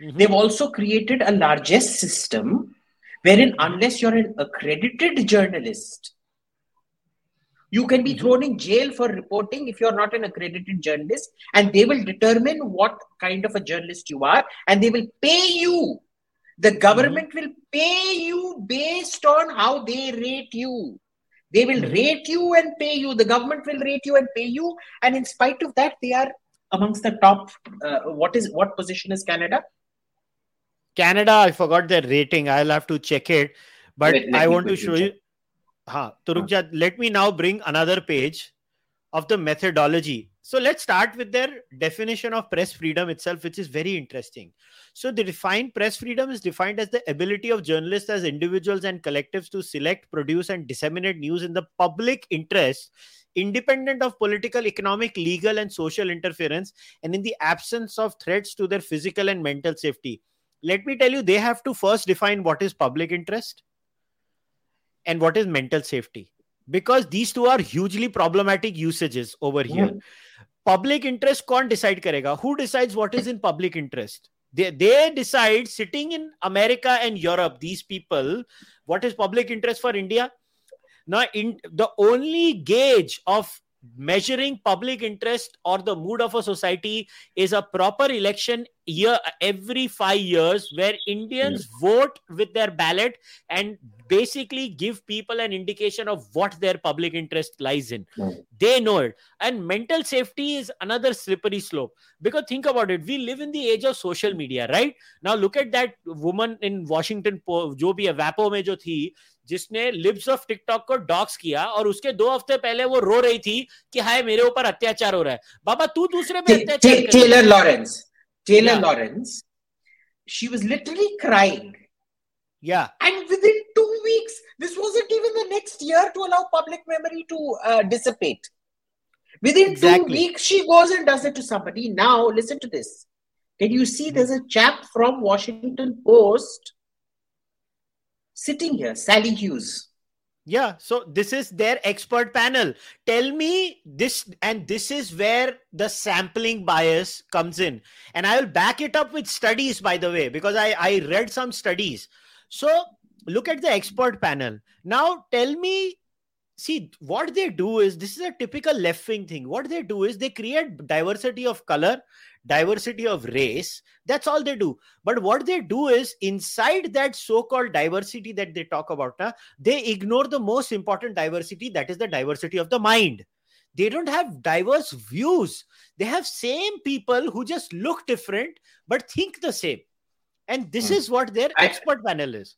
Speaker 1: Mhm.
Speaker 2: They've also created a largest system wherein, unless you're an accredited journalist, you can be
Speaker 1: Mhm.
Speaker 2: thrown in jail for reporting if you're not an accredited journalist, and they will determine what kind of a journalist you are, and they will pay you. The government will pay you based on how they rate you. They will
Speaker 1: Mhm.
Speaker 2: rate you and pay you. The government will rate you and pay you, and in spite of that, they are amongst the top. Uh, what is what position is Canada?
Speaker 1: Canada, I forgot their rating. I'll have to check it. But
Speaker 2: Let- let
Speaker 1: I want to show you. Huh. So, Rukja, let me now bring another page of the methodology. So let's start with their definition of press freedom itself, which is very interesting. So the defined press freedom is defined as the ability of journalists as individuals and collectives to select, produce, and disseminate news in the public interest, independent of political, economic, legal, and social interference, and in the absence of threats to their physical and mental safety let me tell you, they have to first define what is public interest and what is mental safety because these two are hugely problematic usages over hmm. here. Public interest can't decide karega. Who decides what is in public interest? They, they decide sitting in America and Europe, these people, what is public interest for India? Now, in the only gauge of measuring public interest or the mood of a society is a proper election year every 5 years where indians yeah. vote with their ballot and basically give people an indication of what their public interest lies in
Speaker 2: Mm.
Speaker 1: they know it and mental safety is another slippery slope because think about it we live in the age of social media right now look at that woman in washington जो भी है वैपो में जो थी जिसने libs of TikTok को dox किया और उसके दो हफ़्ते पहले वो रो रही थी कि हाय मेरे ऊपर अत्याचार हो रहा है बाबा तू दूसरे पे अत्याचार
Speaker 2: Taylor Lawrence. Taylor
Speaker 1: Yeah.
Speaker 2: Lorenz. She was literally crying.
Speaker 1: yeah
Speaker 2: And within two weeks, this wasn't even the next year to allow public memory to uh, dissipate. Within
Speaker 1: Exactly.
Speaker 2: two weeks, she goes and does it to somebody. Now, listen to this. Can you see there's a chap from Washington Post sitting here, Sally Hughes.
Speaker 1: Yeah, so this is their expert panel. Tell me this, and this is where the sampling bias comes in. And I will back it up with studies, by the way, because I, I read some studies. So look at the expert panel. Now tell me, see, what they do is this is a typical left wing thing. What they do is they create diversity of color, diversity of race. That's all they do. But what they do is inside that so called diversity that they talk about, huh, they ignore the most important diversity that is the diversity of the mind they don't have diverse views they have same people who just look different but think the same and this
Speaker 2: Hmm.
Speaker 1: is what their
Speaker 2: I-
Speaker 1: expert panel is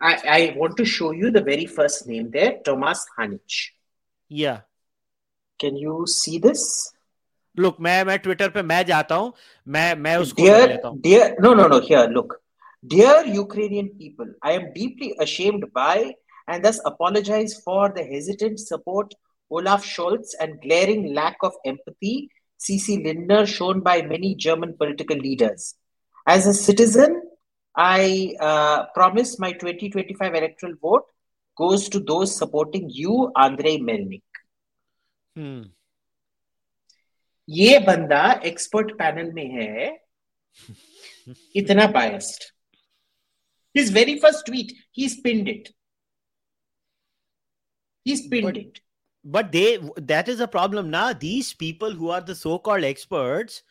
Speaker 2: I, I want to show you the very first name there, Thomas Hanitzsch.
Speaker 1: yeah
Speaker 2: Can you see this?
Speaker 1: Look मैं मैं Twitter पे मैं जाता हूँ मैं मैं उसको ले
Speaker 2: Dear,
Speaker 1: लेता हूँ
Speaker 2: dear, no, no, no, here, look. Dear Ukrainian people, I am deeply ashamed by and thus apologize for the hesitant support Olaf Scholz and glaring lack of empathy CC Lindner shown by many German political leaders. As a citizen, I uh, promise my 2025 electoral vote goes to those supporting you, Andrei Melnik.
Speaker 1: Hmm.
Speaker 2: ये बंदा expert panel में है। इतना biased his very first tweet he spinned it he
Speaker 1: spinned
Speaker 2: it
Speaker 1: but they that is a problem ना these people who are the so called experts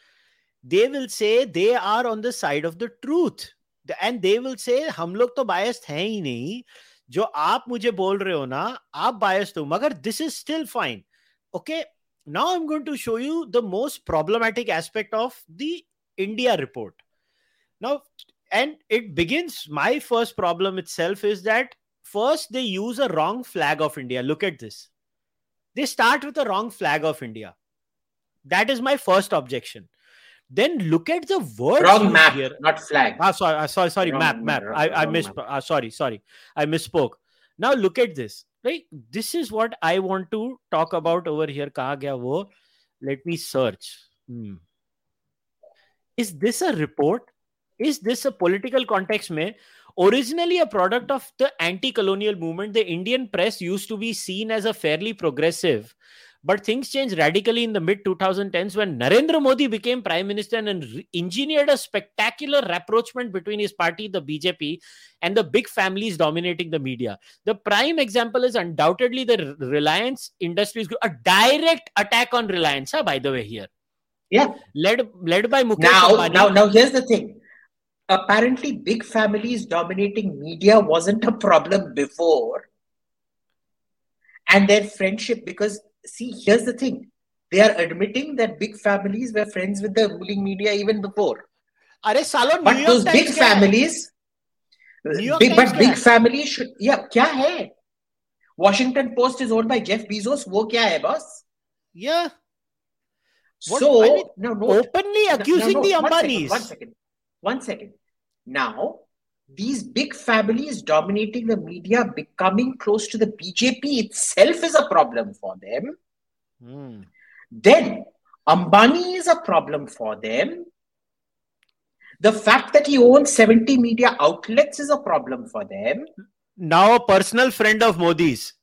Speaker 1: they will say they are on the side of the truth and they will say हम लोग तो biased हैं ही नहीं। जो आप मुझे बोल रहे हो ना आप बायस्ड हो मगर this is still fine okay? Now i'm going to show you the most problematic aspect of the india report now and it begins my first problem itself is that first they use a wrong flag of india look at this they start with a wrong flag of India. That is my first objection. Then look at the word
Speaker 2: wrong map, here. not flag.
Speaker 1: Ah, sorry, uh, sorry, sorry, wrong, map, map. Wrong, I, I missed. Uh, sorry, sorry, I misspoke. Now look at this. Right, this is what I want to talk about over here. Kaha gaya wo? Let me search. Hmm. Is this a report? Is this a political context? Mein originally a product of the anti-colonial movement, the Indian press used to be seen as a fairly progressive but things changed radically in the mid 2010s when Narendra Modi became prime minister and re- engineered a spectacular rapprochement between his party, the BJP, and the big families dominating the media. The prime example is undoubtedly the Reliance Industries Group, a direct attack on Reliance, huh, by the way, here.
Speaker 2: Yeah.
Speaker 1: Led, led by Mukesh
Speaker 2: now, Ambani. Now, now, here's the thing. Apparently, big families dominating media wasn't a problem before. And their friendship, because see, here's the thing. They are admitting that big families were friends with the ruling media even before.
Speaker 1: Are salo,
Speaker 2: but those big families, big, but big families should, yeah, क्या है? Washington Post is owned by Jeff Bezos. वो क्या है, boss?
Speaker 1: Yeah.
Speaker 2: What, so, I mean, no, no,
Speaker 1: openly accusing no, no, the Ambanis.
Speaker 2: One second, one second. One second. Now, these big families dominating the media becoming close to the BJP itself is a problem for them. Mm. Then Ambani is a problem for them. The fact that he owns 70 media outlets is a problem for them.
Speaker 1: Now, a personal friend of Modi's.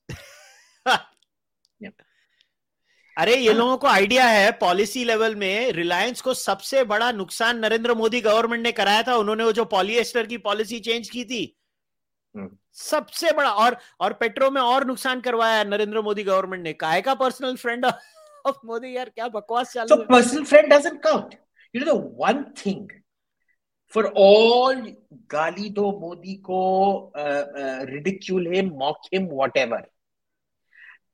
Speaker 1: अरे ये लोगों को idea है policy level में रिलायंस को सबसे बड़ा नुकसान नरेंद्र मोदी गवर्नमेंट ने कराया था। उन्होंने वो जो पॉलिएस्टर की पॉलिसी चेंज की थी हम्म। सबसे बड़ा और और पेट्रो में और नुकसान करवाया नरेंद्र मोदी गवर्नमेंट ने। काय का पर्सनल फ्रेंड ऑफ़ मोदी यार क्या बकवास चल
Speaker 2: रहा personal friend doesn't count you know the one thing for all गाली दो मोदी को ridicule him mock him whatever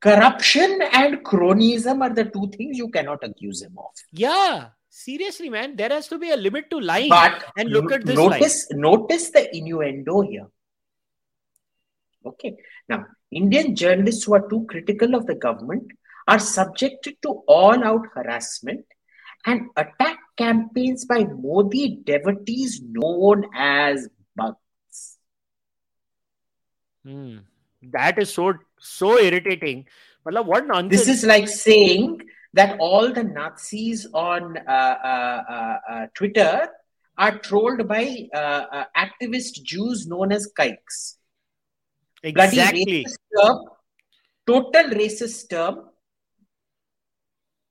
Speaker 2: corruption and cronyism are the two things you cannot accuse him of.
Speaker 1: Yeah, seriously, man, there has to be a limit to lying.
Speaker 2: But
Speaker 1: and look at this.
Speaker 2: Notice, line. notice the innuendo here. Okay, now Indian journalists who are too critical of the government are subjected to all-out harassment and attack campaigns by Modi devotees known as bhakts.
Speaker 1: Hmm. That is so so irritating. Matlab, what nonsense.
Speaker 2: This is like saying that all the Nazis on uh, uh, uh, uh Twitter are trolled by uh, uh, activist Jews known as kikes.
Speaker 1: Exactly.
Speaker 2: Racist term, total racist term.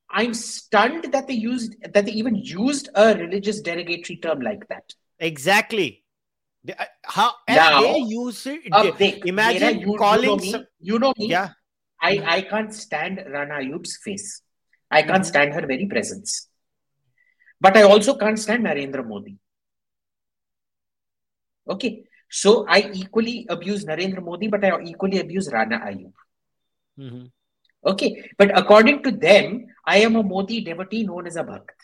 Speaker 2: I'm stunned that they used that they even used a religious derogatory term like that.
Speaker 1: Exactly. Uh, how now, they use it? They, imagine you, calling.
Speaker 2: You know, me, you know me.
Speaker 1: Yeah.
Speaker 2: I, I can't stand Rana Ayub's face. I can't mm-hmm. stand her very presence. But I also can't stand Narendra Modi. Okay. So I equally abuse Narendra Modi, but I equally abuse Rana Ayub. Mm-hmm. Okay. But according to them, I am a Modi devotee known as a Bhakt.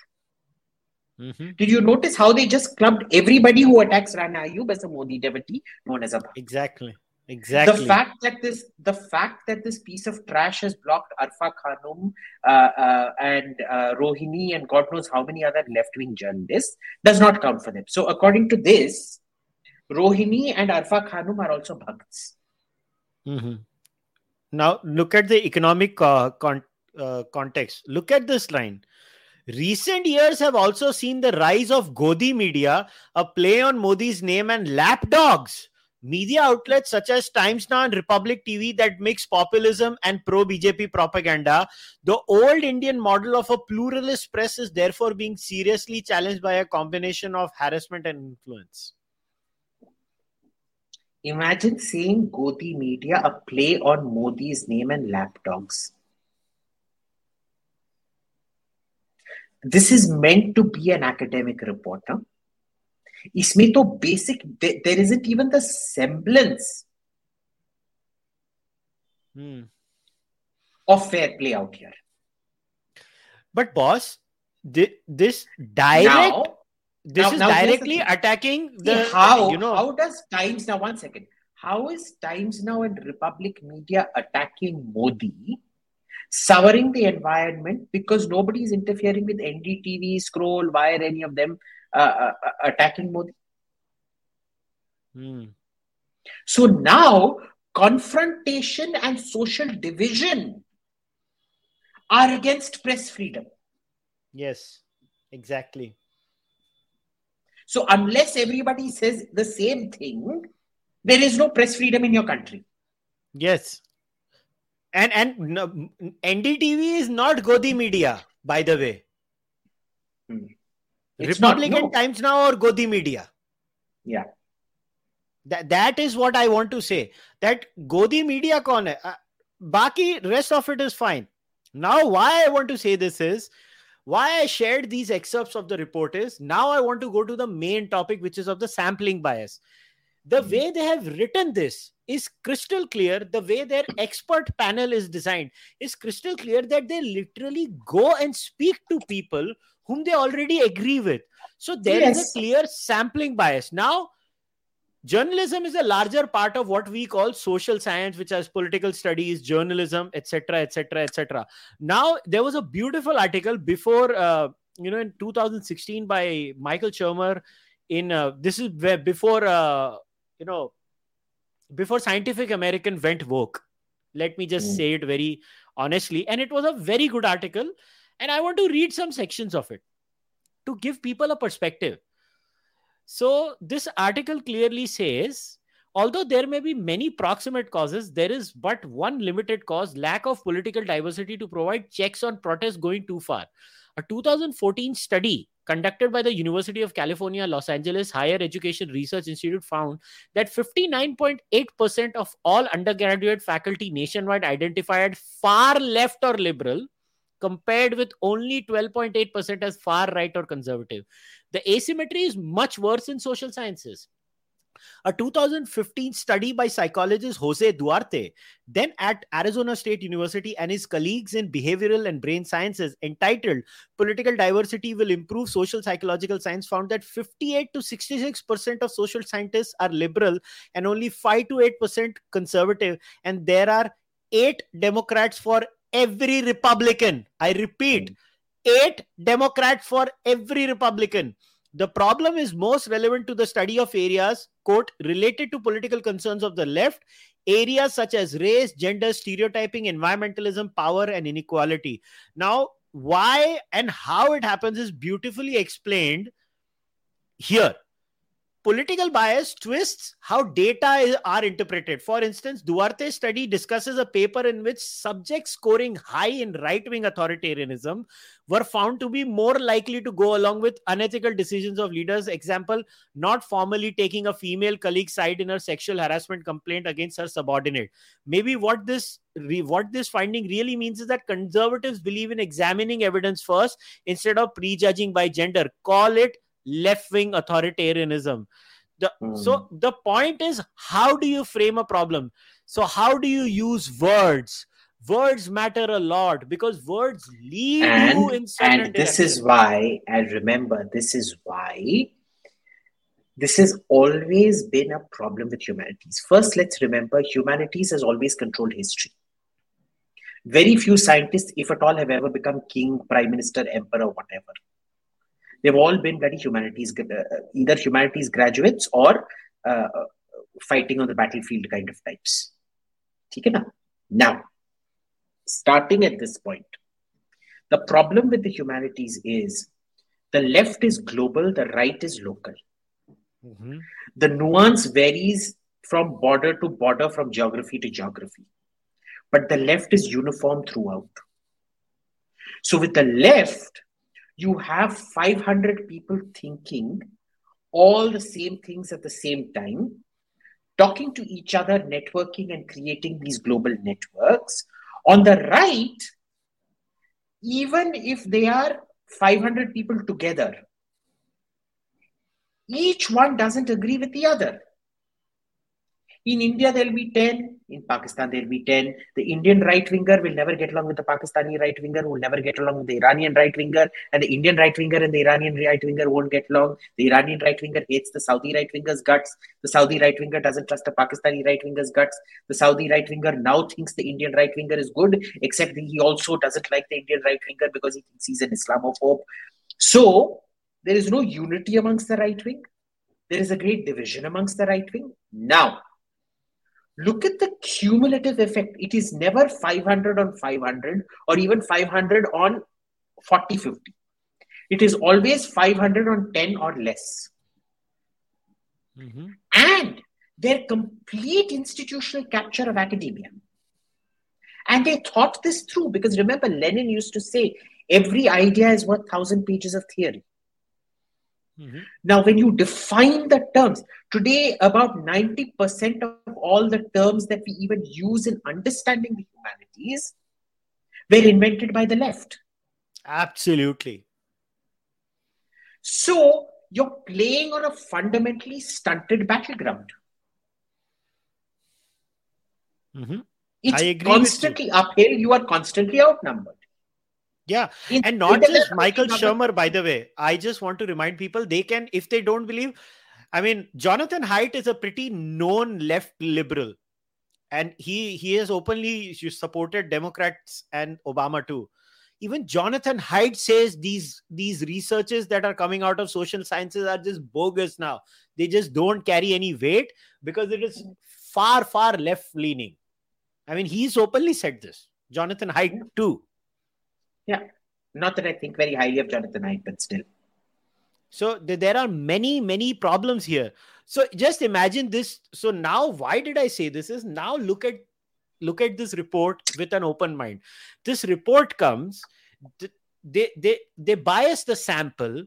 Speaker 2: Mm-hmm. Did you notice how they just clubbed everybody who attacks Rana Ayub as a Modi devotee, known as a
Speaker 1: Exactly. Exactly.
Speaker 2: The fact that this, the fact that this piece of trash has blocked Arfa Khanum uh, uh, and uh, Rohini and God knows how many other left-wing journalists does not count for them. So, according to this, Rohini and Arfa Khanum are also bhakts.
Speaker 1: Mm-hmm. Now, look at the economic uh, con- uh, context. Look at this line. Recent years have also seen the rise of Godi media, a play on Modi's name, and lapdogs, media outlets such as Times Now and Republic TV that mix populism and pro BJP propaganda. The old Indian model of a pluralist press is therefore being seriously challenged by a combination of harassment and influence.
Speaker 2: Imagine seeing Godi media, a play on Modi's name and lapdogs. this is meant to be an academic report huh? इसमें तो basic there is it even the semblance of fair play out here.
Speaker 1: But boss, this direct now, this now, is now directly attacking the
Speaker 2: how
Speaker 1: you know
Speaker 2: how does Times now one second how is Times now and Republic Media attacking Modi Souring the environment because nobody is interfering with NDTV, Scroll, Wire, any of them uh, uh, uh, attacking Modi.
Speaker 1: Hmm.
Speaker 2: So now confrontation and social division are against press freedom.
Speaker 1: Yes, exactly.
Speaker 2: So unless everybody says the same thing, there is no press freedom in your country.
Speaker 1: Yes. And and no, NDTV is not Godi Media, by the way.
Speaker 2: Hmm.
Speaker 1: It's
Speaker 2: Republican no.
Speaker 1: Times Now or Godi Media.
Speaker 2: Yeah.
Speaker 1: That, that is what I want to say. That Godi Media con. Uh, baki rest of it is fine. Now, why I want to say this is why I shared these excerpts of the report is now I want to go to the main topic, which is of the sampling bias. The
Speaker 2: mm-hmm.
Speaker 1: way they have written this, is crystal clear. The way their expert panel is designed is crystal clear that they literally go and speak to people whom they already agree with. So there is
Speaker 2: Yes.
Speaker 1: a clear sampling bias. Now, journalism is a larger part of what we call social science which has political studies journalism etc etc etc now there was a beautiful article before uh, you know in 2016 by michael shermer in uh, this is where before uh, you know before scientific american went woke. Let me just
Speaker 2: Mm.
Speaker 1: say it very honestly. And it was a very good article. And i want to read some sections of it to give people a perspective. So this article clearly says although there may be many proximate causes there is but one limited cause lack of political diversity to provide checks on protests going too far. A 2014 study conducted by the university of california los angeles higher education research institute found that 59.8% of all undergraduate faculty nationwide identified far left or liberal compared with only 12.8% as far right or conservative the asymmetry is much worse in social sciences. A 2015 study by psychologist Jose Duarte, then at Arizona State University, and his colleagues in behavioral and brain sciences, entitled Political Diversity Will Improve Social Psychological Science, found that 58 to 66% of social scientists are liberal and only 5 to 8% conservative. And there are eight Democrats for every Republican. I repeat, hmm. eight Democrats for every Republican. The problem is most relevant to the study of areas, quote, related to political concerns of the left, areas such as race, gender, stereotyping, environmentalism, power, and inequality. Now, why and how it happens is beautifully explained here. Political bias twists how data is, are interpreted. For instance, Duarte's study discusses a paper in which subjects scoring high in right wing authoritarianism were found to be more likely to go along with unethical decisions of leaders. Example, not formally taking a female colleague's side in her sexual harassment complaint against her subordinate. Maybe what this what this finding really means is that conservatives believe in examining evidence first instead of prejudging by gender. Call it left wing authoritarianism. The,
Speaker 2: Hmm.
Speaker 1: So the point is, how do you frame a problem? So how do you use words? Words matter a lot because words lead you in
Speaker 2: and
Speaker 1: certain
Speaker 2: and this is why and remember this is why this has always been a problem with humanities first let's remember humanities has always controlled history very few scientists if at all have ever become king prime minister emperor whatever They've all been bloody humanities, uh, either humanities graduates or uh, fighting on the battlefield kind of types. Okay. Now, starting at this point, the problem with the humanities is the left is global, the right is local.
Speaker 1: Mm-hmm.
Speaker 2: The nuance varies from border to border, from geography to geography. But the left is uniform throughout. So, with the left, you have 500 people thinking all the same things at the same time, talking to each other, networking, and creating these global networks. On the right, even if they are 500 people together, each one doesn't agree with the other. In India, there'll be 10. In Pakistan, there'll be 10. The Indian right winger will never get along with the Pakistani right winger, will never get along with the Iranian right winger. And the Indian right winger and the Iranian right winger won't get along. The Iranian right winger hates the Saudi right winger's guts. The Saudi right winger doesn't trust the Pakistani right winger's guts. The Saudi right winger now thinks the Indian right winger is good, except he also doesn't like the Indian right winger because he thinks he's an Islamophobe. So there is no unity amongst the right wing. There is a great division amongst the right wing. Now, look at the cumulative effect. It is never 500 on 500 or even 500 on 40 50. It is always 500 on 10 or less. Mm-hmm. And their complete institutional capture of academia. And they thought this through because remember, Lenin used to say every idea is worth thousand pages of theory. Mm-hmm. Now, when you define the terms, today about 90% of all the terms that we even use in understanding the humanities were invented by the left.
Speaker 1: Absolutely.
Speaker 2: So, you're playing on a fundamentally stunted battleground.
Speaker 1: Mm-hmm.
Speaker 2: It's constantly uphill, you are constantly outnumbered.
Speaker 1: Yeah. In, and not just Michael Shermer, by the way. I just want to remind people they can, if they don't believe, I mean, Jonathan Haidt is a pretty known left liberal. And he he has openly supported Democrats and Obama too. Even Jonathan Haidt says these these researches that are coming out of social sciences are just bogus now. They just don't carry any weight because it is far, far left leaning. I mean, he's openly said this. Jonathan Haidt too.
Speaker 2: Yeah. Not that I think very highly of Jonathan Haidt, but still.
Speaker 1: So there are many, many problems here. So just imagine this. So now, why did I say this? Is now look at look at this report with an open mind. This report comes. They they they bias the sample.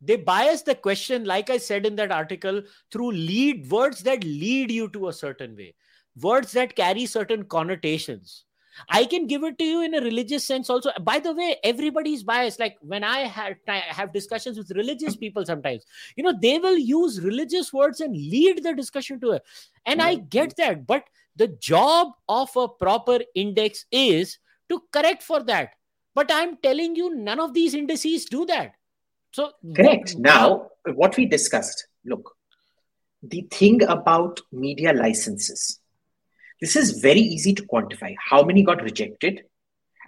Speaker 1: They bias the question, like I said in that article, through lead words that lead you to a certain way, words that carry certain connotations I can give it to you in a religious sense also. By the way, everybody's biased. Like when I have, have discussions with religious people sometimes, you know, they will use religious words and lead the discussion to it. And I mm-hmm. get that. But the job of a proper index is to correct for that. But I'm telling you, none of these indices do that. So,
Speaker 2: correct. Now, what we discussed look, the thing about media licenses this is very easy to quantify. How many got rejected?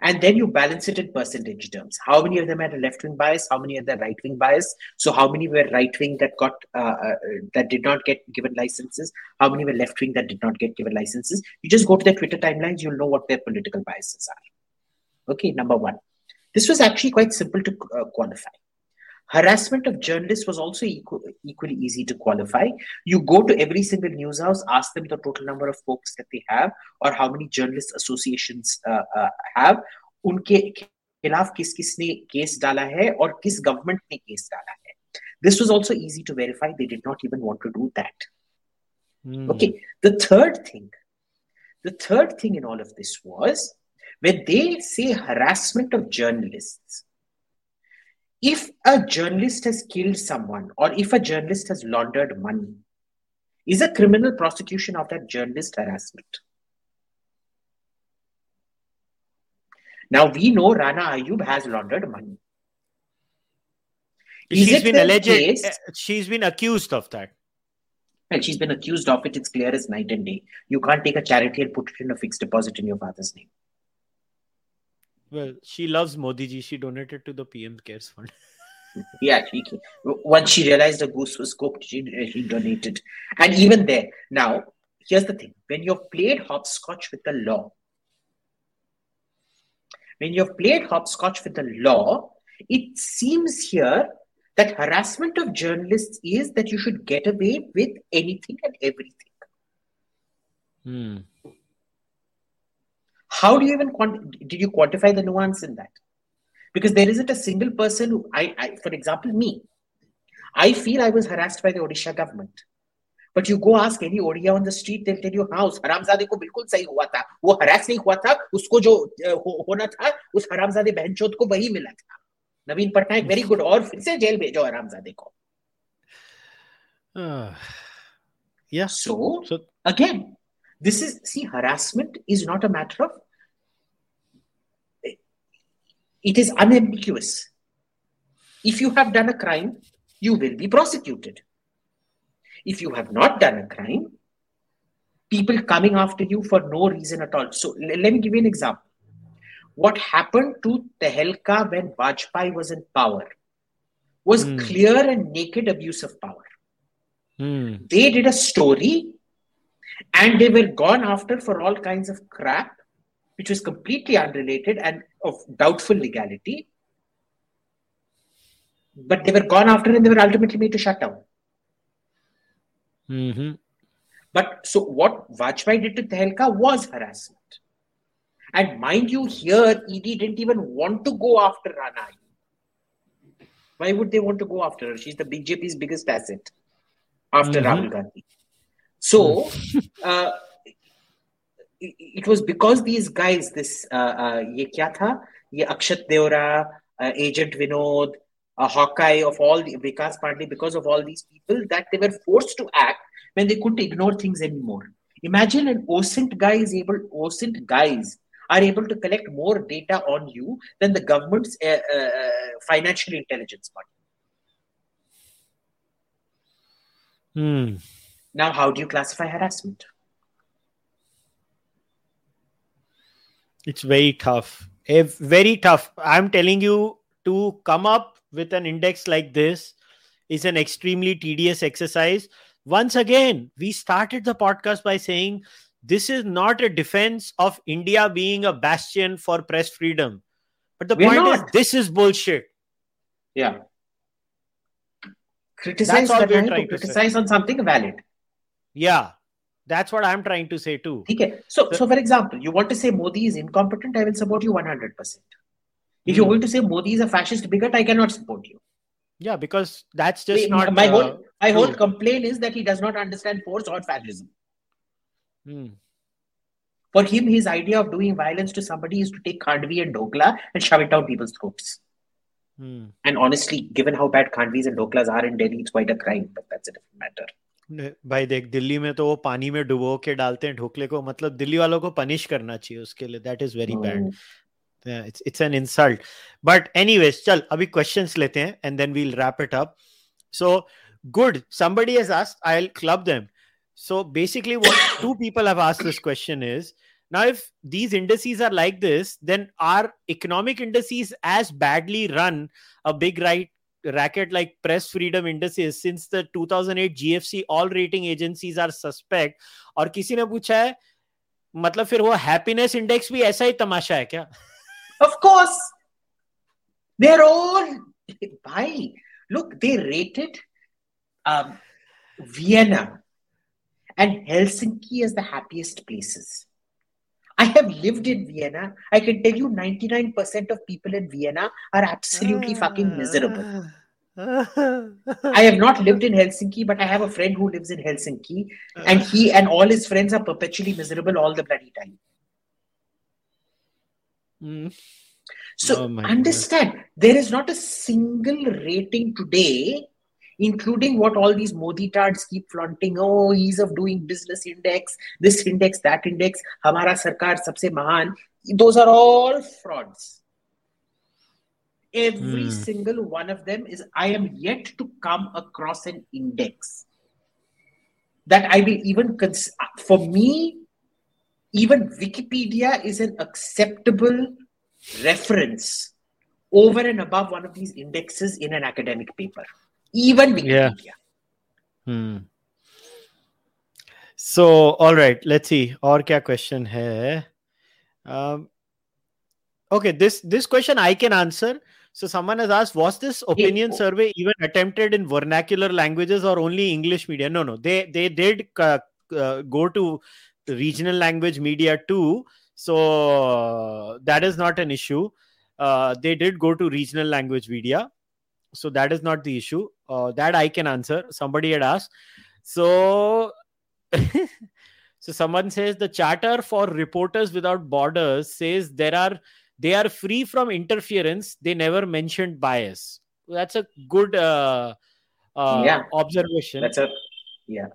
Speaker 2: And then you balance it in percentage terms. How many of them had a left wing bias? How many had a right wing bias? So how many were right wing that got uh, uh, that did not get given licenses? How many were left wing that did not get given licenses? You just go to their Twitter timelines. You'll know what their political biases are. Okay, number one. This was actually quite simple to uh, quantify. Harassment of journalists was also equal, equally easy to qualify. You go to every single news house, ask them the total number of folks that they have or how many journalist associations uh, uh, have. उनके खिलाफ किस किसने case डाला है और किस government ने case डाला है this was also easy to verify they did not even want to do that mm. okay the third thing the third thing in all of this was when they say harassment of journalists if a journalist has killed someone or if a journalist has laundered money, is a criminal prosecution of that journalist harassment? Now we know Rana Ayub has laundered money.
Speaker 1: Is she's been alleged. Case? Uh, she's been accused of that.
Speaker 2: Well, she's been accused of it. It's clear as night and day. You can't take a charity and put it in a fixed deposit in your father's name.
Speaker 1: Well, she loves Modi ji. She donated to the PM Cares Fund. *laughs*
Speaker 2: yeah, she once she realized the goose was cooked, she, she donated. And even there, now here's the thing: when you've played hopscotch with the law, when you've played hopscotch with the law, it seems here that harassment of journalists is that you should get away with anything and everything.
Speaker 1: Hmm
Speaker 2: How do you even quant- did you quantify the nuance in that? Because there isn't a single person who I, I for example, me. I feel I was harassed by the Odisha government. But you go ask any Odia on the street, they'll tell you, हाँ उस हरामजादे को बिल्कुल सही हुआ था वो harass नहीं हुआ था उसको जो हो, होना था उस हरामजादे बहनचोद को वही मिला था नवीन पटनायक वेरी गुड और फिर से जेल भेजो हरामजादे को
Speaker 1: uh, yeah
Speaker 2: so,
Speaker 1: so
Speaker 2: again, this is see harassment is not a it is unambiguous. If you have done a crime, you will be prosecuted. If you have not done a crime, people coming after you for no reason at all. So l- let me give you an example. What happened to Tehelka when Vajpayee was in power was
Speaker 1: Hmm.
Speaker 2: clear and naked abuse of power.
Speaker 1: Hmm.
Speaker 2: They did a story and they were gone after for all kinds of crap, which was completely unrelated and of doubtful legality. But they were gone after and they were ultimately made to shut down.
Speaker 1: Mhm.
Speaker 2: But so what Vajpayee did to Tehelka was harassment. And mind you, here ED didn't even want to go after Rana. Why would they want to go after her? She's the BJP's biggest asset after
Speaker 1: Mhm.
Speaker 2: Rahul Gandhi. So *laughs* uh, it, it was because these guys, this uh, uh, ये क्या था? ये Akshat Deora, uh, Agent Vinod, a Hawkeye of all the Vikas Pandey, because of all these people, that they were forced to act when they couldn't ignore things anymore. Imagine an OSINT guy is able, OSINT guys are able to collect more data on you than the government's uh, uh, financial intelligence body.
Speaker 1: Hmm.
Speaker 2: Now, how do you classify harassment?
Speaker 1: It's very tough. A very tough. I'm telling you to come up with an index like this is an extremely tedious exercise. Once again, we started the podcast by saying this is not a defense of India being a bastion for press freedom. But the
Speaker 2: We're
Speaker 1: point is, this is bullshit.
Speaker 2: Yeah. Criticize
Speaker 1: That's all we're trying
Speaker 2: to
Speaker 1: to say.
Speaker 2: criticize on something valid.
Speaker 1: Yeah, that's what I'm trying to say too.
Speaker 2: Okay. So, so for example, you want to say Modi is incompetent, I will support you 100%. If you're
Speaker 1: Hmm.
Speaker 2: going to say Modi is a fascist bigot, I cannot support you.
Speaker 1: Yeah, because that's just
Speaker 2: My-
Speaker 1: not
Speaker 2: my
Speaker 1: uh,
Speaker 2: whole my whole
Speaker 1: true.
Speaker 2: complaint is that he does not understand force or fascism.
Speaker 1: Hmm.
Speaker 2: For him, his idea of doing violence to somebody is to take Khandvi and Dhokla and shove it down people's throats.
Speaker 1: Hmm.
Speaker 2: And honestly, given how bad Khandvis and Dhoklas are in Delhi, it's quite a crime, but that's a different matter.
Speaker 1: ने- भाई देख दिल्ली में तो वो पानी में डुबो के डालते हैं ढोकले को मतलब दिल्ली वालों को पनिश करना चाहिए उसके लिए that is very bad
Speaker 2: Hmm.
Speaker 1: It's it's an insult but anyways चल अभी क्वेश्चंस लेते हैं and then we'll wrap it up so good somebody has asked i'll club them so basically what *coughs* two people have asked this question is now if these indices are like this then are economic indices as badly run a big right racket like press freedom indices since the 2008 gfc all rating agencies are suspect और किसी ने पूछा है मतलब फिर वो happiness index भी ऐसा ही तमाशा है क्या
Speaker 2: Of course. They're all bhai. Look, they rated um, Vienna and Helsinki as the happiest places. I have lived in Vienna. I can tell you 99% of people in Vienna are absolutely fucking miserable. I have not lived in Helsinki, but I have a friend who lives in Helsinki, and he and all his friends are perpetually miserable all the bloody time.
Speaker 1: Mm.
Speaker 2: So
Speaker 1: Oh
Speaker 2: understand, there is not a single rating today, including what all these Modi tards keep flaunting. Oh, ease of doing business index, this index, that index, Hamara Sarkar sabse mahan. Those are all frauds. Every
Speaker 1: Hmm.
Speaker 2: single one of them is. I am yet to come across an index that I will even cons- for me. Even Wikipedia is an acceptable reference over and above one of these indexes in an academic paper Even
Speaker 1: Yeah.
Speaker 2: Wikipedia.
Speaker 1: Hmm. So, all right, let's see. और क्या question है? Um, okay, this this question I can answer. So, someone has asked, was this opinion
Speaker 2: oh.
Speaker 1: survey even attempted in vernacular languages or only English media? No, no, they they did uh, uh, go to regional language media too. So uh, that is not an issue. Uh, they did go to regional language media. so that is not the issue. Uh, that i can answer. Somebody had asked. So *laughs* so someone says the charter for reporters without borders says there are they are free from interference. They never mentioned bias. That's a good uh, uh,
Speaker 2: yeah.
Speaker 1: observation.
Speaker 2: That's a yeah.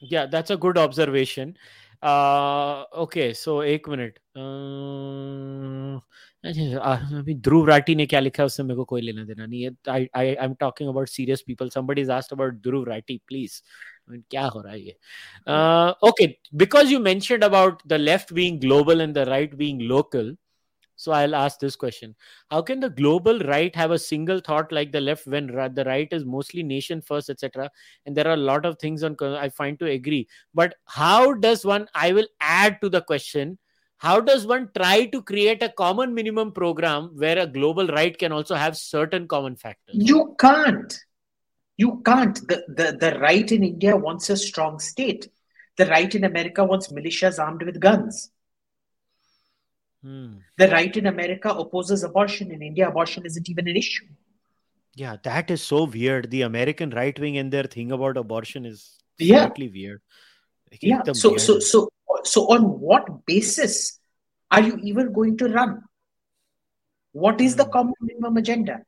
Speaker 1: Yeah that's a good observation. Uh okay so eight minute. Uh, Dhruv Rathee ने क्या लिखा है उससे मेरे को कोई लेना देना नहीं है I I I am talking about serious people somebody is asked about Dhruv Rathee please क्या हो रहा है ये okay because you mentioned about the left being global and the right being local So I'll ask this question How can the global right have a single thought like the left when the right is mostly nation first, etc.? And there are a lot of things on I find to agree. But how does one, I will add to the question, how does one try to create a common minimum program where a global right can also have certain common factors?
Speaker 2: You can't. You can't. The, the, the right in India wants a strong state. The right in America wants militias armed with guns. Hmm. The right in America opposes abortion. In India, abortion isn't even an issue.
Speaker 1: Yeah, that is so weird. The American right wing and their thing about abortion is yeah. weird.
Speaker 2: Yeah. So, weird. so, so, so, on what basis are you even going to run? What is the hmm. common minimum agenda?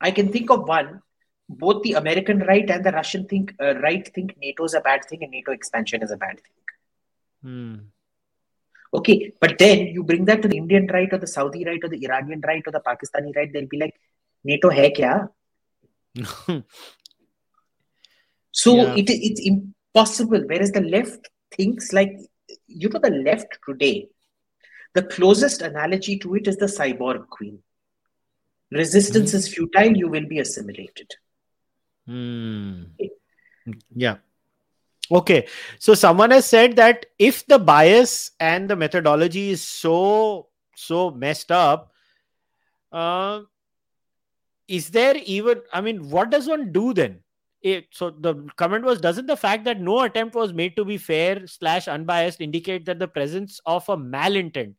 Speaker 2: I can think of one. Both the American right and the Russian think uh, right think NATO is a bad thing and NATO expansion is a bad thing. Hmm. Okay, but then you bring that to the Indian right or the Saudi right or the Iranian right or the Pakistani right, they'll be like, NATO hai kya? *laughs* so yeah. it, it's impossible. Whereas the left thinks like, you know, the left today, the closest analogy to it is the cyborg queen. Resistance mm. is futile, you will be assimilated.
Speaker 1: Mm. Yeah. Okay. So someone has said that if the bias and the methodology is so so messed up, uh, is there even? I mean, what does one do then? It, so the comment was: Doesn't the fact that no attempt was made to be fair slash unbiased indicate that the presence of a malintent?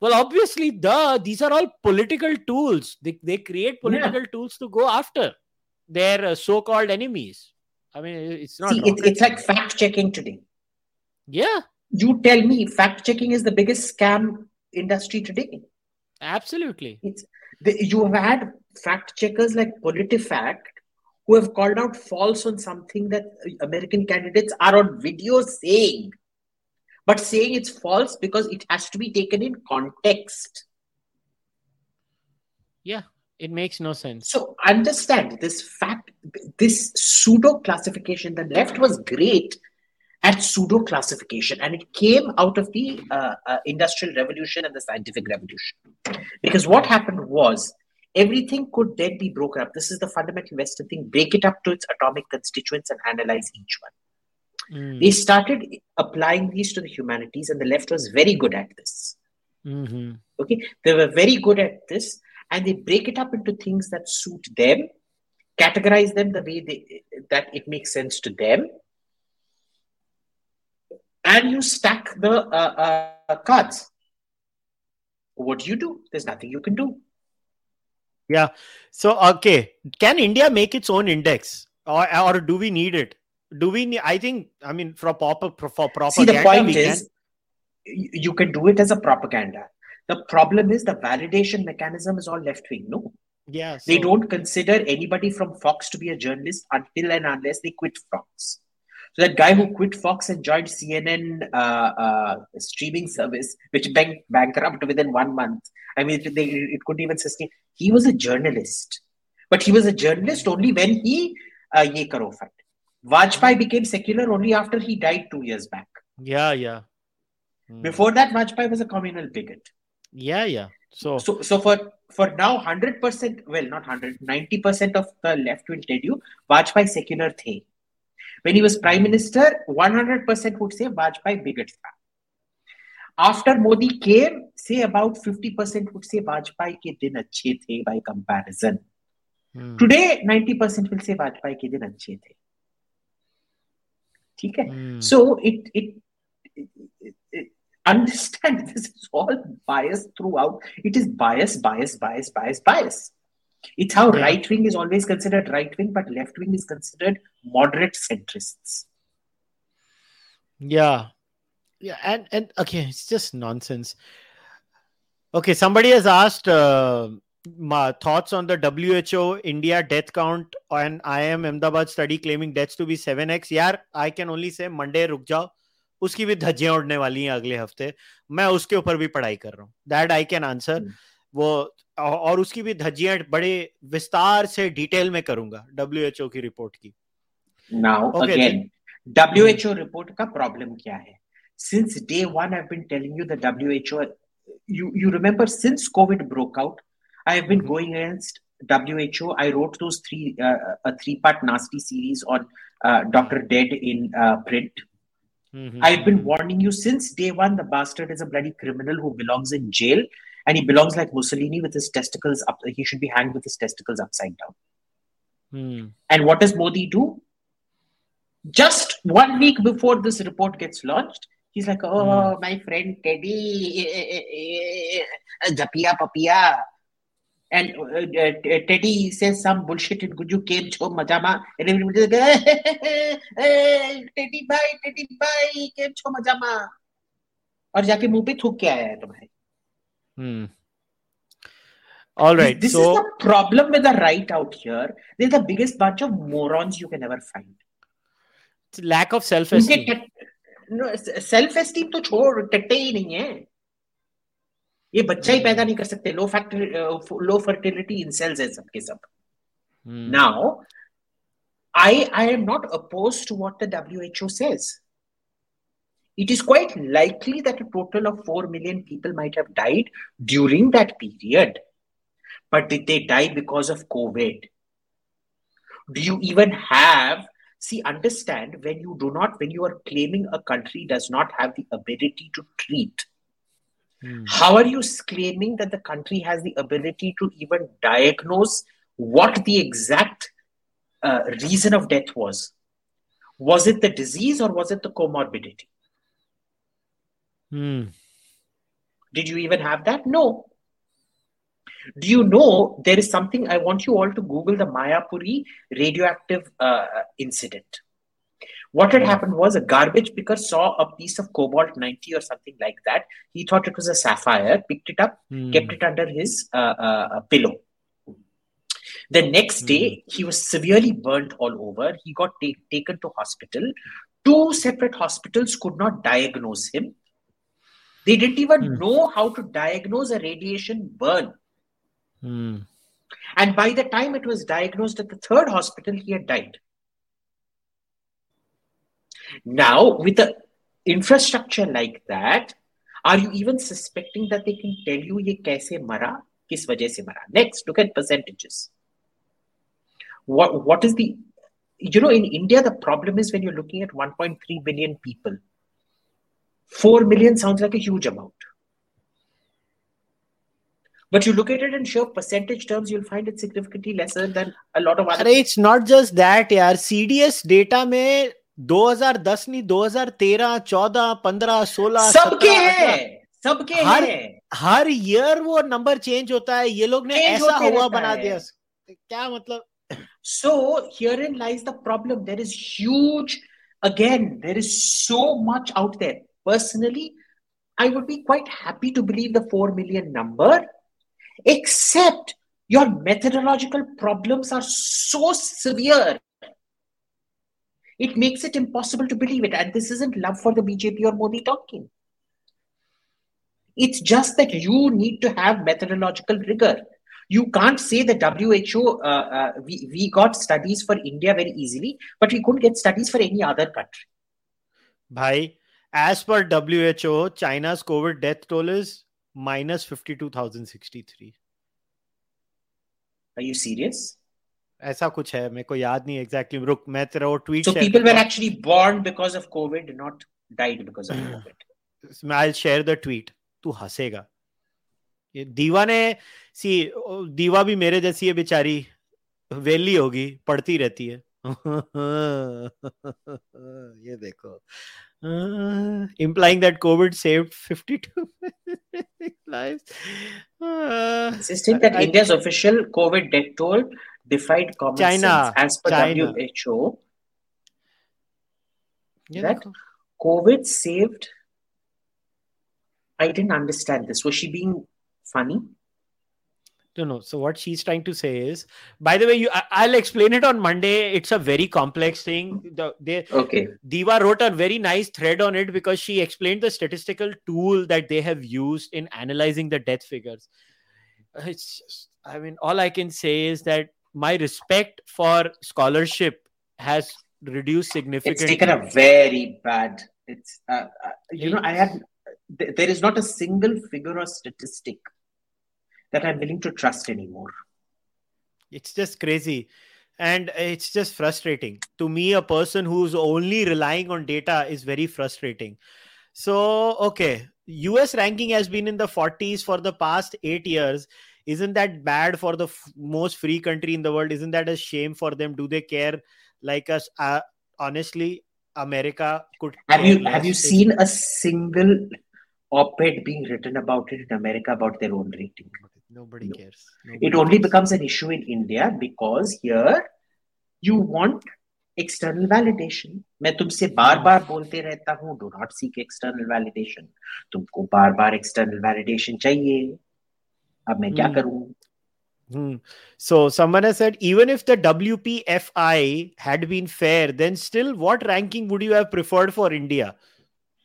Speaker 1: Well, obviously, the these are all political tools. They they create political yeah. tools to go after their uh, so-called enemies. I mean, it's not.
Speaker 2: See, it's, it's like fact checking today.
Speaker 1: Yeah.
Speaker 2: You tell me, fact checking is the biggest scam industry today.
Speaker 1: Absolutely.
Speaker 2: It's the, you have had fact checkers like PolitiFact who have called out false on something that American candidates are on video saying, but saying it's false because it has to be taken in context.
Speaker 1: Yeah, it makes no sense.
Speaker 2: So understand this fact, this pseudo classification. The left was great at pseudo classification, and it came out of the uh, uh, industrial revolution and the scientific revolution. Because what happened was everything could then be broken up. This is the fundamental Western thing: break it up to its atomic constituents and analyze each one. Mm. They started applying these to the humanities, and the left was very good at this. Mm-hmm. Okay, they were very good at this and they break it up into things that suit them categorize them the way they, that it makes sense to them and you stack the uh, uh, cards what do you do there's nothing you can do
Speaker 1: yeah so okay can india make its own index or, or do we need it do we need i think i mean for proper for propaganda
Speaker 2: See, the point is can... you can do it as a propaganda the problem is the validation mechanism is all left wing. No.
Speaker 1: Yeah.
Speaker 2: So... They don't consider anybody from Fox to be a journalist until and unless they quit Fox. So that guy who quit Fox and joined CNN uh, uh, streaming service, which bank bankrupt within one month. I mean, they, it couldn't even sustain. He was a journalist, but he was a journalist only when he uh, ye karo fight. Vajpayee became secular only after he died two years back.
Speaker 1: Yeah, yeah.
Speaker 2: Hmm. Before that, Vajpayee was a communal bigot.
Speaker 1: Yeah, yeah. So,
Speaker 2: so, so for for now, hundred percent. Well, not hundred. Ninety percent of the left will tell you Vajpayee secular the. When he was prime minister, one hundred percent would say Vajpayee bigot tha. After Modi came, say about fifty percent would say Vajpayee ke din अच्छे the by comparison. Hmm. Today, ninety percent will say Vajpayee ke din अच्छे the. ठीक है? Hmm. So it it, it, it understand this *laughs* is all bias throughout. It is bias, bias, bias, bias, bias. It's how yeah. right wing is always considered right wing, but left wing is considered moderate centrists.
Speaker 1: Yeah. Yeah. And, and okay, it's just nonsense. Okay, somebody has asked uh, my thoughts on the WHO India death count and IIM Ahmedabad study claiming deaths to be 7x यार I can only say Monday रुक जाओ उसकी भी धज्जियाँ उड़ने वाली हैं अगले हफ़्ते मैं उसके ऊपर भी पढ़ाई कर रहा हूँ दैट आई कैन आंसर वो और उसकी भी धज्जियाँ बड़े विस्तार से डिटेल में करूँगा डब्ल्यूएचओ की रिपोर्ट की।
Speaker 2: नाउ अगेन डब्ल्यूएचओ रिपोर्ट का प्रॉब्लम क्या है? Since day one I been telling you the WHO you you remember since Covid broke out I have been going against WHO I wrote those three part nasty series on doctor dead in print I have been warning you since day one the bastard is a bloody criminal who belongs in jail and he belongs like Mussolini with his testicles up. He should be hanged with his testicles upside down. Mm. And what does Modi do? Just one week before this report gets launched, he's like, "Oh, mm. my friend Teddy, Japia Papia." and uh, uh, Teddy says some bullshit in Guju came cho majama and everybody like hey, Teddy bhai Teddy bhai came cho majama और जाके मुंह पे थूक के आया है तुम्हारे
Speaker 1: hmm. all right
Speaker 2: this, this so... is the problem with the right out here they're the biggest bunch of morons you can ever find
Speaker 1: it's lack of self esteem
Speaker 2: no, self esteem तो छोड़ टट्टे ही नहीं है ये बच्चा ही पैदा नहीं कर सकते low factor low fertility in cells है सबके सब now I I am not oppose to what the WHO says it is quite likely that a total of 4 million people might have died during that period. But did they die because of COVID? Do you even have, see, understand when you do not, when you are claiming a country does not have the ability to treat, Hmm. How are you claiming that the country has the ability to even diagnose what the exact uh, reason of death was? Was it the disease or was it the comorbidity?
Speaker 1: Hmm.
Speaker 2: Did you even have that? No. Do you know there is something I want you all to Google the Mayapuri radioactive uh, incident? What had happened was a garbage picker saw a piece of cobalt 90 or something like that. He thought it was a sapphire, picked it up, mm. kept it under his uh, uh, pillow. The next day, mm. he was severely burnt all over. He got ta- taken to hospital. Two separate hospitals could not diagnose him. They didn't even mm. know how to diagnose a radiation burn.
Speaker 1: Hmm.
Speaker 2: And by the time it was diagnosed at the third hospital, he had died. Now, with the infrastructure like that, are you even suspecting that they can tell you ye kaise mara, kis wajah se mara? Next, look at percentages. What what is the you know in India the problem is when you're looking at 1.3 billion people, 4 million sounds like a huge amount. But you look at it in sheer percentage terms, you'll find it significantly lesser than a lot of other.
Speaker 1: It's not just that, yaar. CDS data mein 2010 नहीं 2013 14 15 16
Speaker 2: सबके हैं सबके
Speaker 1: हर हर year वो number change होता है ये लोग ने ऐसा हुआ बना दिया क्या मतलब
Speaker 2: so herein lies the problem there is huge again there is so much out there personally i would be quite happy to believe the 4 million number except your methodological problems are so severe it makes it impossible to believe it. And this isn't love for the BJP or Modi talking. It's just that you need to have methodological rigor. You can't say the WHO, uh, uh, we, we got studies for India very easily, but we couldn't get studies for any other country.
Speaker 1: Bhai, as per WHO, China's COVID death toll is minus 52,063.
Speaker 2: Are you serious?
Speaker 1: ऐसा कुछ है मेरे को याद नहीं exactly रुक मैं तेरा वो tweet
Speaker 2: so people were actually born because of COVID not died because of COVID
Speaker 1: मैं आई शेयर द ट्वीट तू हंसेगा। ये दीवा ने सी दीवा भी मेरे जैसी है बेचारी। वेली होगी पढ़ती रहती है। *laughs* ये देखो। Uh, implying that COVID saved 52 *laughs* lives.
Speaker 2: Uh, Insisting that I, India's official COVID death toll defied common China, sense as per China. WHO. Yeah, that COVID saved. I didn't understand this. Was she being funny?
Speaker 1: No no so what she's trying to say is by the way you I, will explain it on monday. It's a very complex thing. The they
Speaker 2: okay.
Speaker 1: Diva wrote a very nice thread on it because she explained the statistical tool that they have used in analyzing the death figures. It's just i mean all i can say is that my respect for scholarship has reduced significantly.
Speaker 2: it's taken a very bad it's uh, uh, you know i had there is not a single figure or statistic that I'm willing to trust anymore.
Speaker 1: It's just crazy. And it's just frustrating. To me, a person who's only relying on data is very frustrating. So, okay, US ranking has been in the 40s for the past eight years. Isn't that bad for the f- most free country in the world? Isn't that a shame for them? Do they care like us? Uh, honestly, America could.
Speaker 2: Have you have you seen a single op-ed being written about it in America about their own rating?
Speaker 1: Nobody no. cares. Nobody
Speaker 2: it only cares. becomes an issue in India because here you want external validation. मैं तुमसे बार बार बोलते रहता हूँ do not seek external validation. तुमको बार बार external validation चाहिए. अब मैं क्या hmm. करूँ?
Speaker 1: Hmm. So someone has said even if the WPFI had been fair, then still what ranking would you have preferred for India?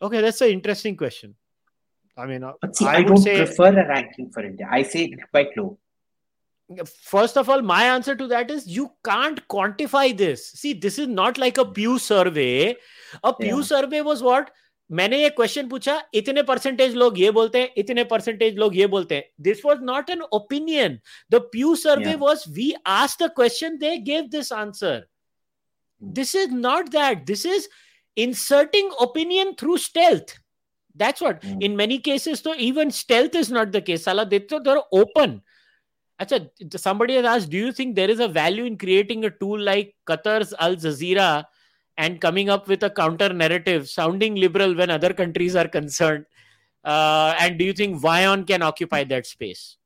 Speaker 1: Okay, that's an interesting question. I mean, uh,
Speaker 2: but see, I, I don't say, prefer a ranking for India. I say it's quite low.
Speaker 1: First of all, my answer to that is you can't quantify this. See, this is not like a Pew survey. A Pew yeah. survey was what? मैंने ये question पूछा इतने percentage लोग ये बोलते हैं इतने percentage लोग ये बोलते हैं this was not an opinion the Pew survey was we ask the question they gave this answer this is not that this is inserting opinion through stealth that's what mm. in many cases though even stealth is not the case Salah, they, they're open Achha, somebody has asked do you think there is a value in creating a tool like qatar's al jazeera and coming up with a counter narrative sounding liberal when other countries are concerned uh, and do you think WION can occupy that space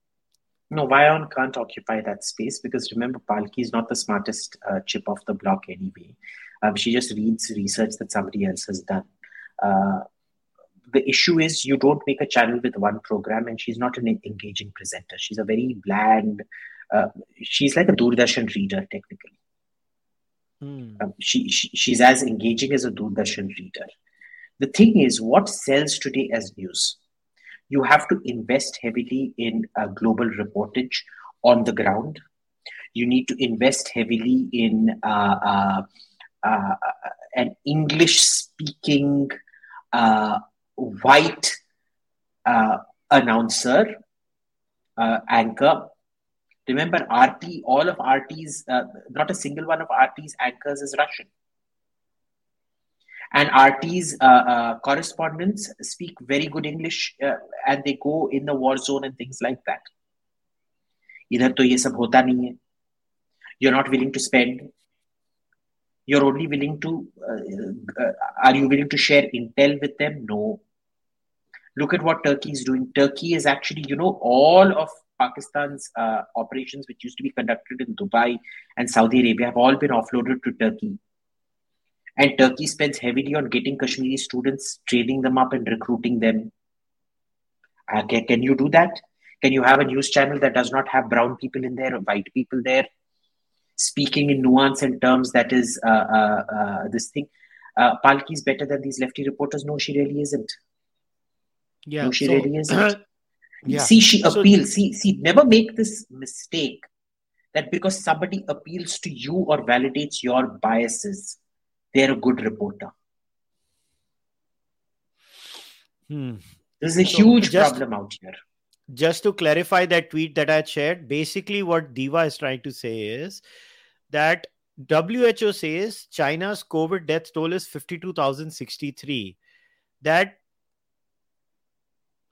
Speaker 2: no, WION can't occupy that space because remember, Palki is not the smartest uh, chip off the block anyway. Um, she just reads research that somebody else has done. Uh, the issue is you don't make a channel with one program and she's not an engaging presenter. She's a very bland uh, she's like a doordarshan reader technically. Hmm. um, she, she, she's as engaging as a doordarshan reader. The thing is what sells today as news? You have to invest heavily in uh, global reportage on the ground. You need to invest heavily in uh, uh, uh an english speaking uh, white uh, announcer, uh, anchor. Remember, RT, all of RT's, uh, not a single one of RT's anchors is Russian. And RT's uh, uh, correspondents speak very good English uh, and they go in the war zone and things like that. इधर तो ये सब होता नहीं है you're not willing to spend you're only willing to uh, uh, are you willing to share intel with them no Look at what Turkey is doing. Turkey is actually, you know, all of Pakistan's uh, operations, which used to be conducted in Dubai and Saudi Arabia, have all been offloaded to Turkey. And Turkey spends heavily on getting Kashmiri students, training them up, and recruiting them. Uh, can, can you do that? Can you have a news channel that does not have brown people in there or white people there? Speaking in nuance and terms that is uh, uh, uh this thing. Uh, Palki is better than these lefty reporters. No, she really isn't.
Speaker 1: Yeah. No, she so, really
Speaker 2: isn't. *clears throat* yeah. See, she appeals. So, see, see, never make this mistake that because somebody appeals to you or validates your biases, they're a good reporter.
Speaker 1: Hmm.
Speaker 2: This is a so huge just, problem out here.
Speaker 1: Just to clarify that tweet that I shared, basically what Diva is trying to say is that WHO says China's COVID death toll is 52,063. That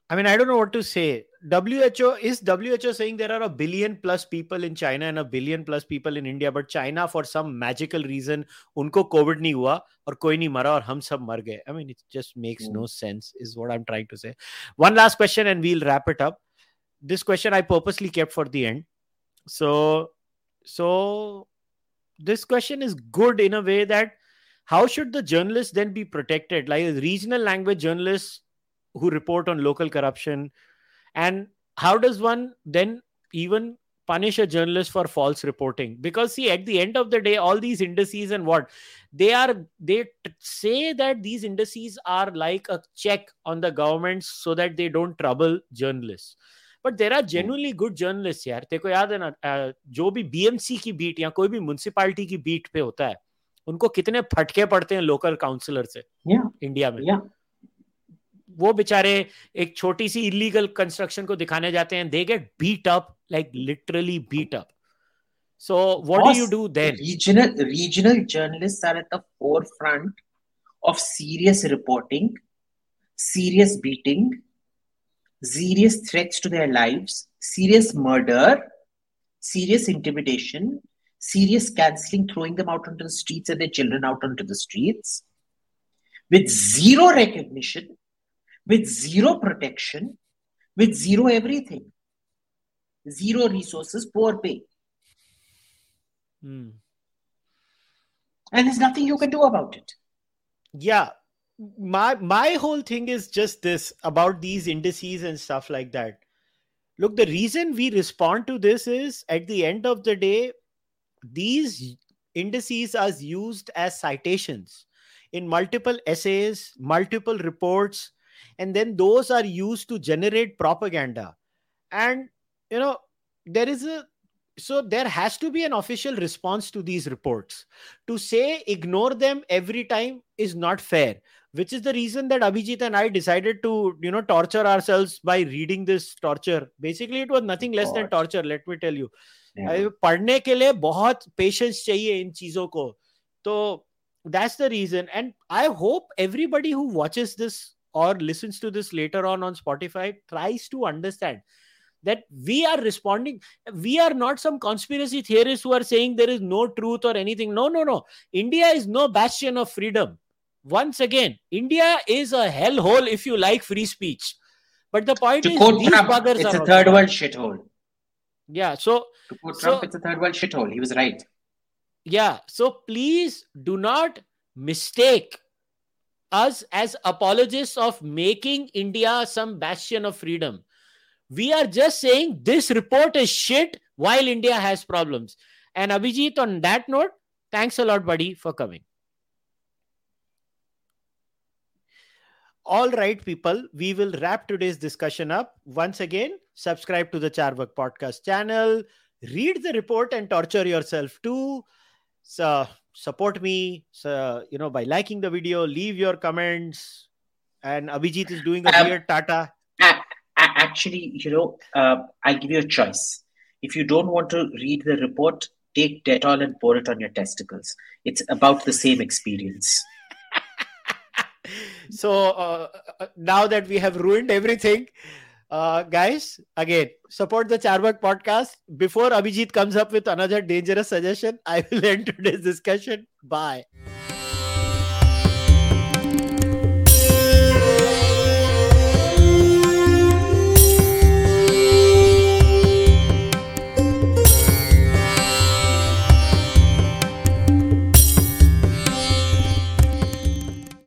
Speaker 1: I mean, I don't know what to say. WHO is WHO saying there are a billion plus people in China and a billion plus people in India, but China for some magical reason उनको COVID नहीं हुआ और कोई नहीं मरा और हम सब मर गए. I mean, it just makes mm. no sense. Is what I'm trying to say. One last question and we'll wrap it up. This question I purposely kept for the end. So, so this question is good in a way that how should the journalists then be protected? Like regional language journalists who report on local corruption and how does one then even punish a journalist for false reporting because see at the end of the day all these indices and what they are they t- say that these indices are like a check on the government so that they don't trouble journalists but there are genuinely good journalist यार तेरे को याद है ना जो भी BMC की beat या कोई भी म्यूनसिपालिटी की बीट पे होता है उनको कितने फटके पड़ते हैं लोकल काउंसिलर से yeah. इंडिया में yeah. वो बेचारे एक छोटी सी इलीगल कंस्ट्रक्शन को दिखाने जाते हैं। They get beat up like literally beat up so what do you do then
Speaker 2: regional regional journalist are at the forefront of serious reporting serious beating serious threats to their life serious murder serious intimidation serious cancelling throwing them out on the street and children out on to the street with zero recognition with zero protection, with zero everything, zero resources, poor pay. Hmm. And there's nothing you can do about it.
Speaker 1: Yeah. My my whole thing is just this about these indices and stuff like that. Look, the reason we respond to this is at the end of the day, these indices are used as citations in multiple essays, multiple reports, and then those are used to generate propaganda and you know there is a so there has to be an official response to these reports to say ignore them every time is not fair which is the reason that abhijit and i decided to you know torture ourselves by reading this torture basically it was nothing less God. than torture let me tell you पढ़ने के लिए बहुत patience चाहिए इन चीजों को तो that's the reason and i hope everybody who watches this or listens to this later on on Spotify tries to understand that we are responding. We are not some conspiracy theorists who are saying there is no truth or anything. No, no, no. India is no bastion of freedom. Once again, India is a hellhole if you like free speech. But the point to is, these
Speaker 2: Trump, buggers it's a third world shithole.
Speaker 1: Yeah. So
Speaker 2: to quote Trump, so, it's a third world shithole. He was right.
Speaker 1: Yeah. So please do not mistake us as apologists of making India some bastion of freedom. We are just saying this report is shit while India has problems. And Abhijit, on that note, thanks a lot, buddy, for coming. All right, people, we will wrap today's discussion up. Once again, subscribe to the Carvaka podcast channel, read the report, and torture yourself too. So, support me so, you know by liking the video leave your comments. And abhijit is doing a um, weird tata.
Speaker 2: actually you know uh, i'll give you a choice. If you don't want to read the report take dettol and pour it on your testicles. It's about the same experience. *laughs*
Speaker 1: So uh, uh now that we have ruined everything uh, guys, again, support the Carvaka podcast. Before Abhijit comes up with another dangerous suggestion, I will *laughs* end today's discussion. Bye.